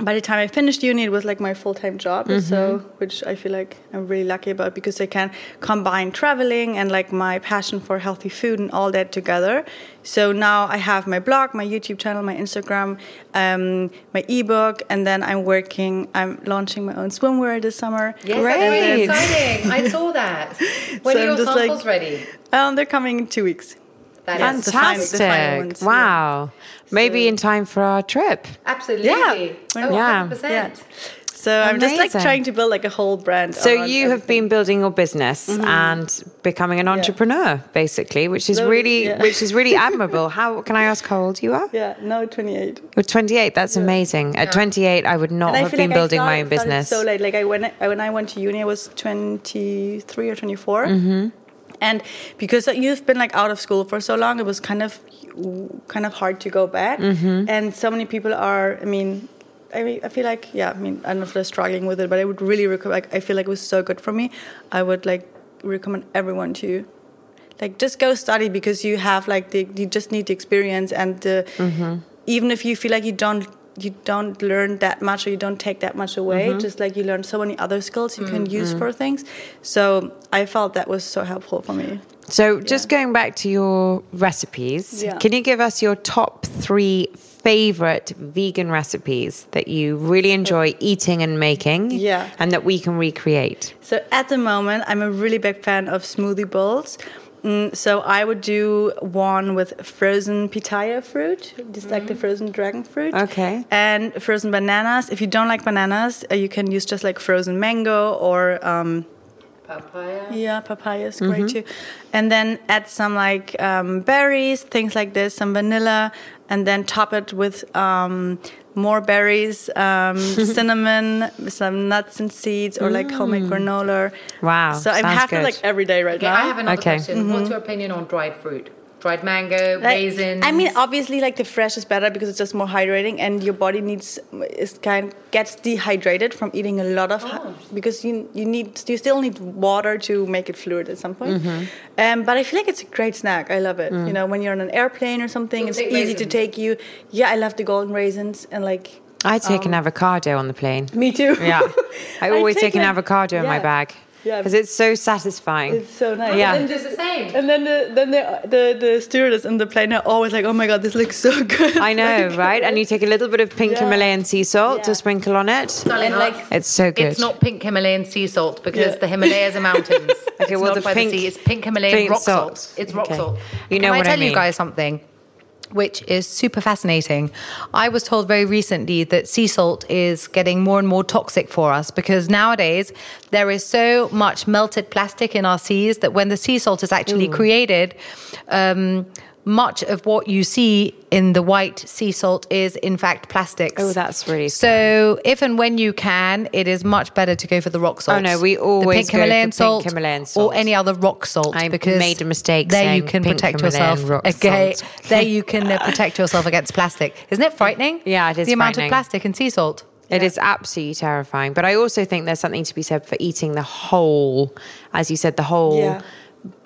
by the time I finished uni, it was like my full time job. So Mhm. which I feel like I'm really lucky about because I can combine traveling and like my passion for healthy food and all that together. So now I have my blog, my YouTube channel, my Instagram, um, my ebook, and then I'm working. I'm launching my own swimwear this summer. Yes, that's really exciting. I saw that. When So are I'm your just like- samples ready? Um, they're coming in two weeks. That Yeah, is the fin- Fantastic! the final ones, wow. Maybe in time for our trip. Absolutely. Yeah. Oh, Yeah. 100%. Yeah. So I'm just like trying to build like a whole brand. So around you have been building your business Mhm. and becoming an entrepreneur, basically, which is Slowly, really, yeah. which is really admirable. How can I ask how old you are? Yeah, no, 28. You're 28. That's amazing. At 28, I would not And have been like I building my own business. So late, like I when I, when I went to uni, I was 23 or 24. hmm And because you've been like out of school for so long, it was kind of kind of hard to go back. Mhm. And so many people are. I mean, I mean, I feel like yeah. I mean, I don't know if they're struggling with it, but I would really recommend. Like, I feel like it was so good for me. I would like recommend everyone to like just go study because you have like the you just need the experience and the Mhm. even if you feel like you don't you don't learn that much or you don't take that much away. Mhm. Just like you learn so many other skills you can use Mm. for things. So I felt that was so helpful for me. So, just going back to your recipes, Yeah. can you give us your top three favorite vegan recipes that you really enjoy eating and making? Yeah. And that we can recreate? So at the moment, I'm a really big fan of smoothie bowls. Mm, so I would do one with frozen pitaya fruit, just like the frozen dragon fruit. Okay. And frozen bananas. If you don't like bananas, uh, you can use just like frozen mango or um, Papaya. yeah, papaya is great Mhm. too. And then add some like um, berries, things like this, some vanilla, and then top it with um, more berries, um, cinnamon, some nuts and seeds, or like homemade granola. Wow. So I'm have good. it like every day right Okay, now. I have another Okay. question. Mm-hmm. What's your opinion on dried fruit? Dried mango, Like, raisins. I mean, obviously, like the fresh is better because it's just more hydrating, and your body needs is kind gets dehydrated from eating a lot of Oh. because you you need you still need water to make it fluid at some point. Mhm. Um, but I feel like it's a great snack. I love it. Mm. You know, when you're on an airplane or something, You'll it's take easy to take you. Yeah, I love the golden raisins and like. I take an um, avocado on the plane. Me too. Yeah. I I always take take, an like- avocado in my bag. Yeah. Because it's so satisfying. It's so nice. Yeah. And then It's the same. And then the then the the, the stewardess in the plane are always like, "Oh my god, this looks so good." I know, Like, right? And you take a little bit of pink Yeah. Himalayan sea salt to sprinkle on it. And like, It's so good. It's not pink Himalayan sea salt because Yeah. the Himalayas are mountains. Okay, it's well, not the by pink- the sea. It's pink Himalayan pink rock salt. salt. It's rock Okay. salt. You know Can what I I tell you guys something? Which is super fascinating. I was told very recently that sea salt is getting more and more toxic for us because nowadays there is so much melted plastic in our seas that when the sea salt is actually created, um, much of what you see in the white sea salt is in fact plastics. Oh, that's really So, if and when you can, it is much better to go for the rock salt. Oh, no, we the always pink go for Himalayan pink salt, Himalayan salt. or any other rock salt. I because made a mistake There you can pink protect Himalayan yourself. rock okay, salt. there you can uh, protect yourself against plastic. Isn't it frightening? Yeah, it is The amount of plastic in sea salt. It is absolutely terrifying. But I also think there's something to be said for eating the whole, as you said, the whole Yeah.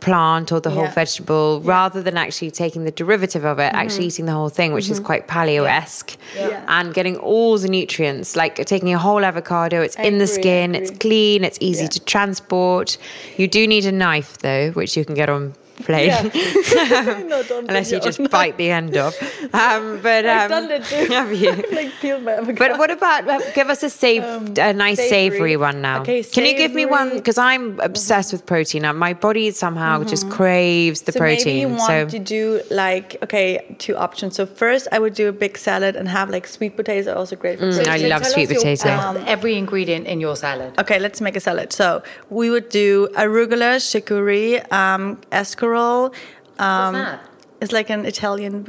Plant or the whole Yeah. vegetable, rather than actually taking the derivative of it, actually mm-hmm. eating the whole thing, which is mm-hmm. quite paleo esque, Yeah. and getting all the nutrients. Like taking a whole avocado, it's in the agree, I skin, it's clean, it's easy Yeah. to transport. You do need a knife though, which you can get on plane. no, don't Unless you just your- bite the end off. Um, but um, I've done it too. Have you? like peeled my avocado. But what about uh, give us a save, a nice savory. savory. one now? Okay, Can you give me one? Because I'm obsessed with protein. Now, my body somehow just craves the so protein. maybe you want so to do like okay, two options. So first, I would do a big salad and have like sweet potatoes are also great. For Mm, I So love sweet us your- potato. um, Every ingredient in your salad. Okay, let's make a salad. So we would do arugula, chicory, um, escarole. Um, What's that? It's like an Italian.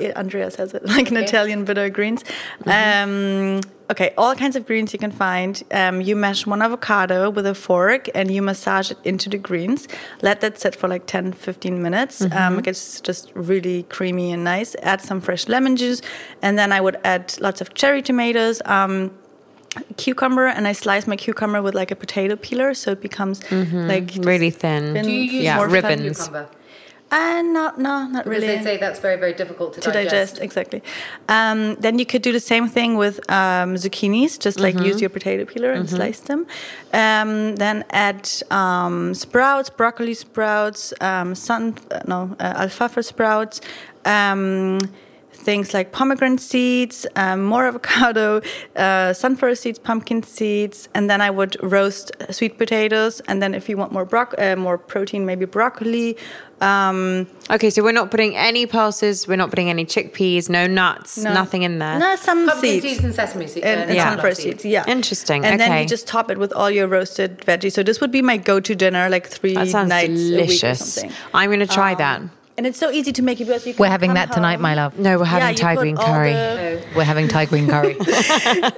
uh, Andrea says it like an Okay. Italian bitter greens. Mm-hmm. Um, okay, all kinds of greens you can find. Um, you mash one avocado with a fork and you massage it into the greens. Let that sit for like 10, 15 minutes. Mm-hmm. Um, it gets just really creamy and nice. Add some fresh lemon juice, and then I would add lots of cherry tomatoes. Um, cucumber and I slice my cucumber with like a potato peeler so it becomes like really thin. thin, Do you use Yeah, more fresh ribbons. cucumber? Uh, no, no, not Because really. they say that's very, very difficult to, digest. to digest. exactly. Um, then you could do the same thing with um, zucchinis. Just like Mm-hmm. use your potato peeler and slice them. Um, then add um, sprouts, broccoli sprouts, um, sun uh, no uh, alfalfa sprouts. Things like pomegranate seeds, um, more avocado, uh, sunflower seeds, pumpkin seeds, and then I would roast sweet potatoes. And then if you want more broc- uh, more protein, maybe broccoli. Um, Okay, so we're not putting any pulses. We're not putting any chickpeas. No nuts. No. Nothing in there. no, some Pumpkin seeds. seeds and sesame seeds. and, and Yeah. sunflower seeds. Yeah, Interesting, And then you just top it with all your roasted veggies. So this would be my go-to dinner, like three that sounds nights a week or delicious. something. I'm going to try Um, that. And it's so easy to make it because you can We're having come that tonight, my love. No, we're having Yeah, Thai green curry. the- We're having Thai green curry.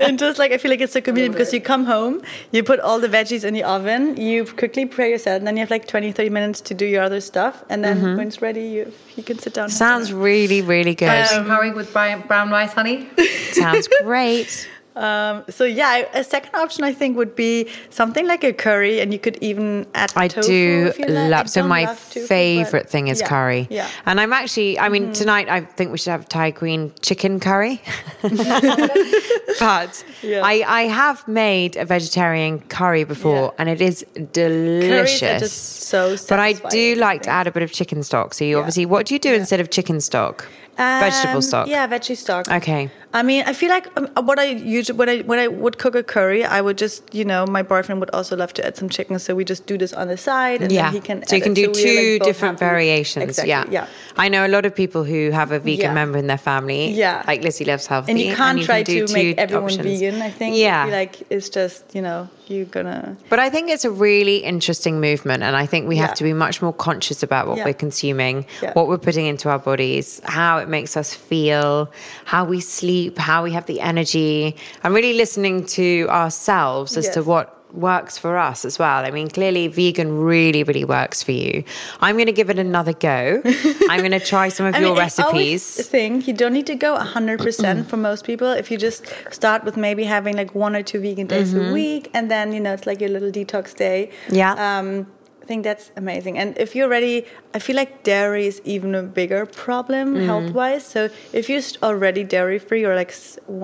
and just like I feel like it's so convenient because you come home, you put all the veggies in the oven, you quickly prepare your salad, and then you have like 20, 30 minutes to do your other stuff. And then when it's ready, you you can sit down. and have Mm-hmm. Sounds really, really good. green curry with brown, brown rice, honey. Sounds great. Um, so yeah, a second option I think would be something like a curry, and you could even add. I do like. Love. So my tofu, favorite thing is yeah, curry. Yeah. And I'm actually. I mean, tonight I think we should have Thai Queen chicken curry. but Yeah. I I have made a vegetarian curry before, Yeah. and it is delicious. just so but I do satisfying, I like to add a bit of chicken stock. So you obviously, what do you do instead of chicken stock? Vegetable Um, stock. Yeah, veggie stock. Okay. I mean, I feel like um, what I usually when I when I would cook a curry, I would just you know my boyfriend would also love to add some chicken, so we just do this on the side, and yeah. then he can. so you can it. do we're, two like, different variations. Exactly, Yeah. yeah. I know a lot of people who have a vegan Yeah. member in their family. Yeah. Like Lizzie loves healthy. And you can't try can to make everyone options. vegan. I think. Yeah. I like it's just you know you're gonna. But I think it's a really interesting movement, and I think we have to be much more conscious about what Yeah. we're consuming, Yeah. what we're putting into our bodies, how it makes us feel, how we sleep, how we have the energy. I'm really listening to ourselves as to what works for us as well. I mean, clearly, vegan really, really works for you. I'm going to give it another go. I'm going to try some of I your mean, I recipes. think you don't need to go 100% for most people. If you just start with maybe having like one or two vegan days a week, and then, you know, it's like your little detox day. Mm-hmm. Yeah. Um, think that's amazing. And if you're ready, I feel like dairy is even a bigger problem Mm. health wise. So if you're already dairy free or like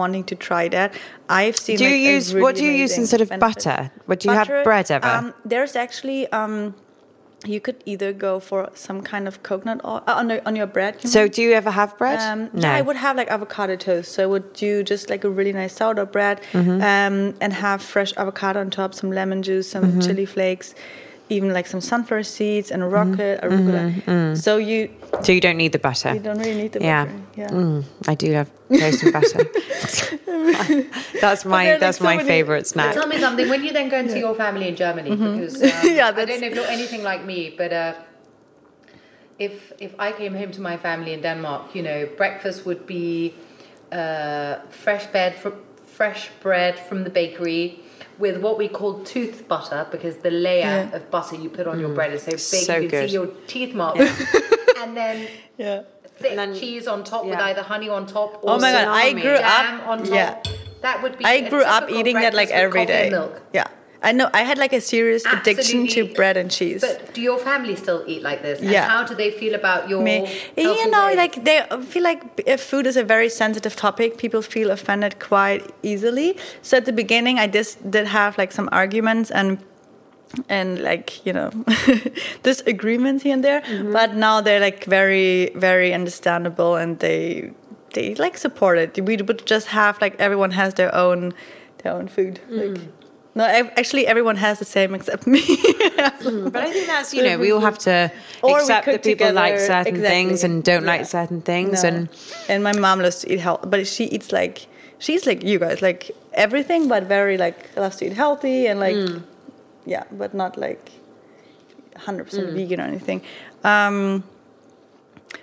wanting to try that, I've seen. Do you like, a use- really what do you use instead of benefits. butter? What do you have bread ever? Um, there's actually. Um, you could either go for some kind of coconut oil uh, on, the, on your bread. you so, mean? do you ever have bread? Um, no. Yeah, I would have like avocado toast. So I would do just like a really nice sourdough bread Mm-hmm. um, and have fresh avocado on top, some lemon juice, some Mm-hmm. chili flakes, even like some sunflower seeds and a rocket, Mm-hmm. arugula. So you so, you don't need the butter. you don't really need the Yeah. butter. Yeah. Mm, I do love toast and butter. that's my are, like, that's so my many- favorite snack. Tell me something. When you then go into your family in Germany, because um, Mm-hmm. Yeah, I don't know if you're anything like me, but uh, if if I came home to my family in Denmark, you know, breakfast would be uh, fresh bread from fresh bread from the bakery. With what we call tooth butter, because the layer Yeah. of butter you put on your bread is so big So you can good. Mm. see your teeth mark, and then Yeah. thick And then- cheese on top with either honey on top or Oh my god, I grew jam up. on top. Yeah. That would be. I a grew up eating that like breakfast with every coffee and day. Milk. Yeah. I know. I had like a serious addiction to bread and cheese. But do your family still eat like this? And Yeah. how do they feel about your? Me, you know, ways? like they feel like if food is a very sensitive topic. People feel offended quite easily. So at the beginning, I just did have like some arguments and and like you know disagreements here and there. Mm-hmm. But now they're like very very understandable and they they like support it. We would just have like everyone has their own their own food. Mm. Like no, actually everyone has the same except me. But I think that's you know we all have to accept that people like together, certain things and don't like certain things, No. and and my mom loves to eat health, but she eats like she's like you guys, like everything, but very like loves to eat healthy and like Mm. yeah, but not like hundred Mm. percent vegan or anything. Um,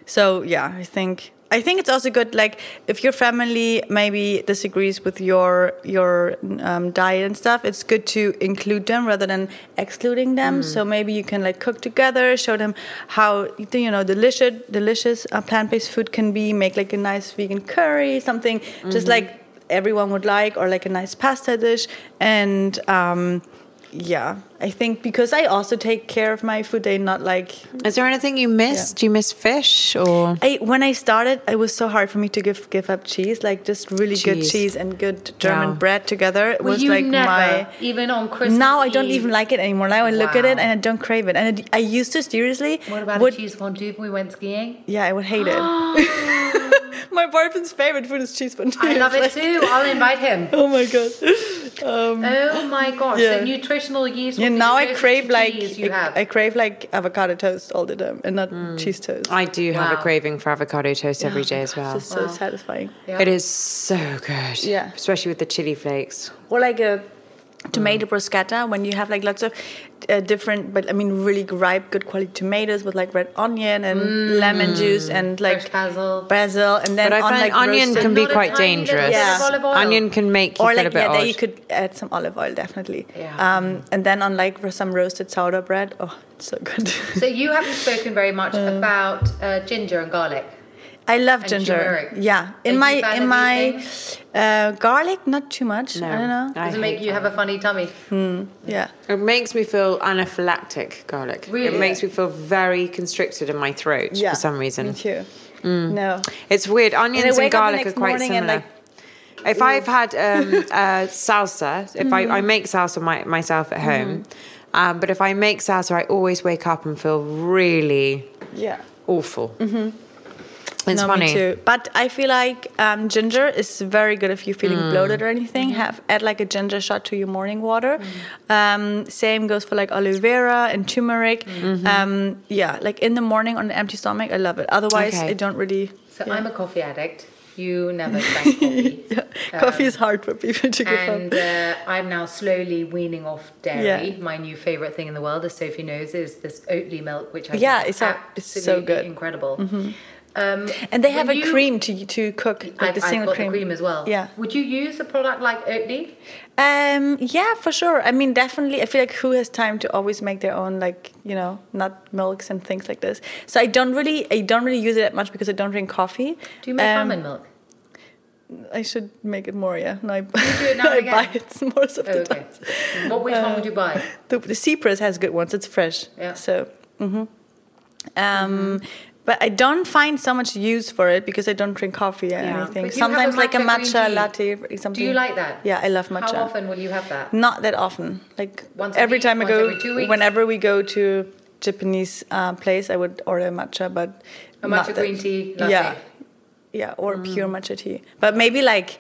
so yeah, I think I think it's also good. Like if your family maybe disagrees with your your um, diet and stuff, it's good to include them rather than excluding them. Mm. So maybe you can like cook together, show them how you know delicious delicious uh, plant based food can be. Make like a nice vegan curry, something just Mm-hmm. like everyone would like, or like a nice pasta dish, and. Um, yeah, I think because I also take care of my food, they not like is there anything you miss? Yeah. Do you miss fish or? I, when I started, it was so hard for me to give give up cheese, like just really good Cheese. cheese and good German Yeah. bread together. It Well, was you like never, my. even on Christmas. Now I don't even like it anymore. Now I look at it and I don't crave it. And it, I used to seriously. What about would, a cheese fondue if we went skiing? Yeah, I would hate it. my boyfriend's favorite food is cheese fondue. I love it too. I'll invite him. Oh my god. Um, Oh my gosh! Yeah. The nutritional yeast. yeah, will be now I crave like cheese I. I crave like avocado toast all the time and not mm. cheese toast. I do have a craving for avocado toast every day as well. It's just so satisfying. Yeah. It is so good. Yeah. Especially with the chili flakes. or like a tomato bruschetta when you have like lots of uh, different but i mean really ripe good quality tomatoes with like red onion and lemon juice and like Fresh basil. basil and then But I on find like onion can be quite dangerous. Yeah. of olive oil. Onion can make you or feel like a bit yeah, odd. there you could add some olive oil definitely. Yeah. Um, and then on like some roasted sourdough bread. Oh, it's so good. So you haven't spoken very much Uh. about uh, ginger and garlic. I love ginger. turmeric. Yeah, in Are my you a fan in my uh, garlic, not too much. I don't know. I Does it make hate you have a funny tummy? Yeah. It makes me feel anaphylactic garlic. Really? It makes me feel very constricted in my throat Yeah, for some reason. Me too. No. It's weird. Onions and, wake up the garlic are quite similar. like, if I've had um, uh, salsa, if I, Mm-hmm. I make salsa my, myself at home, um, but if I make salsa, I always wake up and feel really Yeah. awful. Mm-hmm. It's no, funny. Me too. But I feel like um, ginger is very good if you're feeling Mm. bloated or anything. Have add like a ginger shot to your morning water. Um, same goes for like aloe vera and turmeric. Mm-hmm. Um, yeah, like in the morning on an empty stomach, I love it. Otherwise, Okay. I don't really. So I'm a coffee addict. You never drank coffee. Coffee is hard for people to give And up. uh, I'm now slowly weaning off dairy. Yeah. My new favorite thing in the world, as Sophie knows, is this Oatly milk, which I Yeah, think it's is a- it's so absolutely good. Mm-hmm. Um, And they have a you- cream to to cook, like I've, the I've single got cream. the cream as well. Yeah. Would you use a product like Oatly? Um, yeah, for sure. I mean, definitely. I feel like who has time to always make their own, like you know, nut milks and things like this. So I don't really, I don't really use it that much because I don't drink coffee. Do you make Um, almond milk? I should make it more. Yeah, no, I, do it now I buy it most of Oh, the okay. time. What which one would you buy? The, the Cypress has good ones. It's fresh. Yeah. So, hmm um, but I don't find so much use for it because I don't drink coffee or Yeah. anything. Have a Sometimes like a matcha green matcha tea. latte or something. Do you like that? Yeah, I love matcha. How often will you have that? Not that often. Like Once every week? time I go, every two weeks? whenever we go to Japanese uh, place, I would order a matcha, but A matcha that- green tea latte. Yeah, yeah, or Mm. pure matcha tea. But maybe like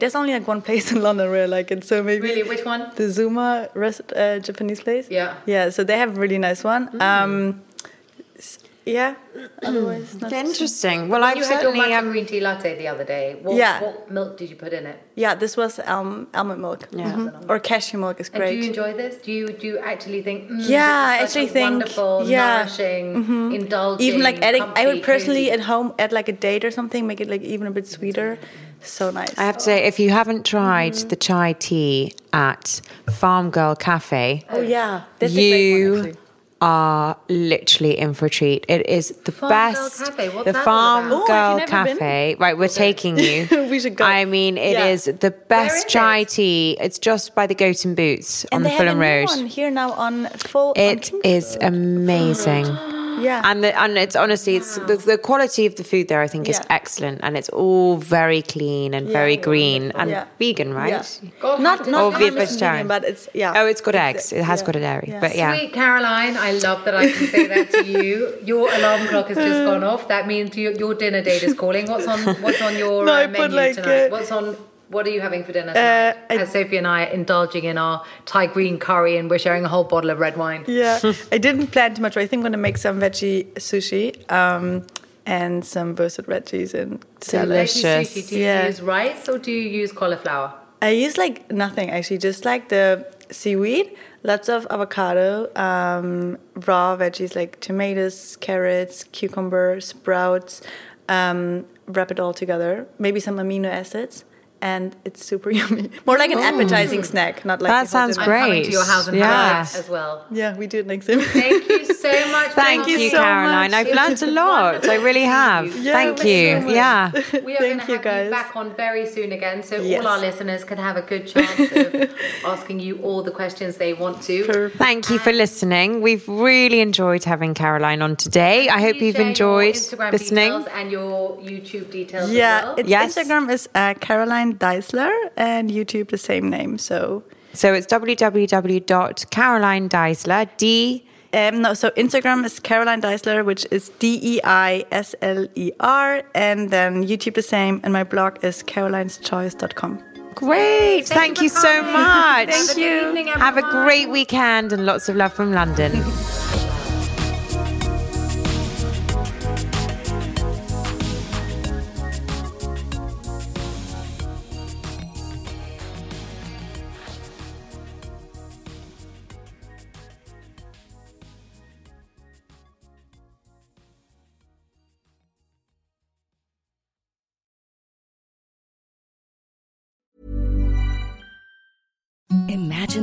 there's only like one place in London where I like it. So maybe Really, which one? the Zuma rest, uh, Japanese place. Yeah. yeah. So they have really nice one. Um, s- yeah. Otherwise, not Interesting. Well, I've you had your certainly matcha um, green tea latte the other day. What, Yeah. what milk did you put in it? Yeah, this was um, almond milk. Yeah. Mhm. Or cashew milk is And great. do you enjoy this? Do you do you actually think? Mm, Yeah, I this is such actually a think- wonderful, yeah. nourishing, indulging. even like adding, I would comfy, personally cozy. at home add like a date or something, make it like even a bit sweeter. So nice. I have to say, if you haven't tried Mm-hmm. the chai tea at Farm Girl Cafe, oh yeah, that's a great one, you actually. Are literally in for a treat. It is the Farm Girl best. Cafe, what's the that all Farm about? Oh, Girl have you never been? Cafe. Right, we're taking you. We should go. I mean, it is Yeah. the best is chai it? tea. It's just by the Goat and Boots on and the they Fulham have a new Road. one here now on full. on It King- is amazing. yeah, And the, and it's honestly it's the, the quality of the food there I think is Yeah. excellent and it's all very clean and very green and Yeah. vegan right Yeah. Not not Or not vegetarian. vegan, but it's yeah. oh it's got It's- eggs it has yeah. got a dairy Yeah. but yeah Sweet Caroline, I love that I can say that to you. Your alarm clock has just gone off. That means your, your dinner date is calling. What's on What's on your No, uh, menu like, tonight? uh, What's on? What are you having for dinner tonight? I- As Sophie and I are indulging in our Thai green curry, and we're sharing a whole bottle of red wine. Yeah, I didn't plan too much. But I think I'm gonna make some veggie sushi um, and some roasted veggies and salad. Veggie Delicious. sushi, do you Yeah. use rice or do you use cauliflower? I use like nothing actually, just like the seaweed, lots of avocado, um, raw veggies like tomatoes, carrots, cucumber, sprouts. Um, wrap it all together. Maybe some amino acids, and it's super yummy. More like an appetizing snack, not like That a whole sounds dinner. I'm coming Great. to your house and Yeah. as well. Yeah, we do it next time. Thank you so much. Thank for you, so Caroline. much. I've learned a lot. I really have. Yeah, Thank thank you you. so. Yeah. We are going to you, have guys. you back on very soon again, so Yes. all our listeners can have a good chance of asking you all the questions they want to. Perfect. Thank you for listening. We've really enjoyed having Caroline on today. I hope Please you've share your enjoyed Instagram listening. details and your YouTube details. Yeah, as well. its Yes. Instagram is uh, Caroline Deisler and YouTube the same name. So So it's www.caroline D. um, no, so Instagram is Caroline Deisler, which is D E I S L E R, and then YouTube the same, and my blog is carolineschoice.com. Great. Thank, you for so coming. much. Have a good evening, Have a great weekend and lots of love from London.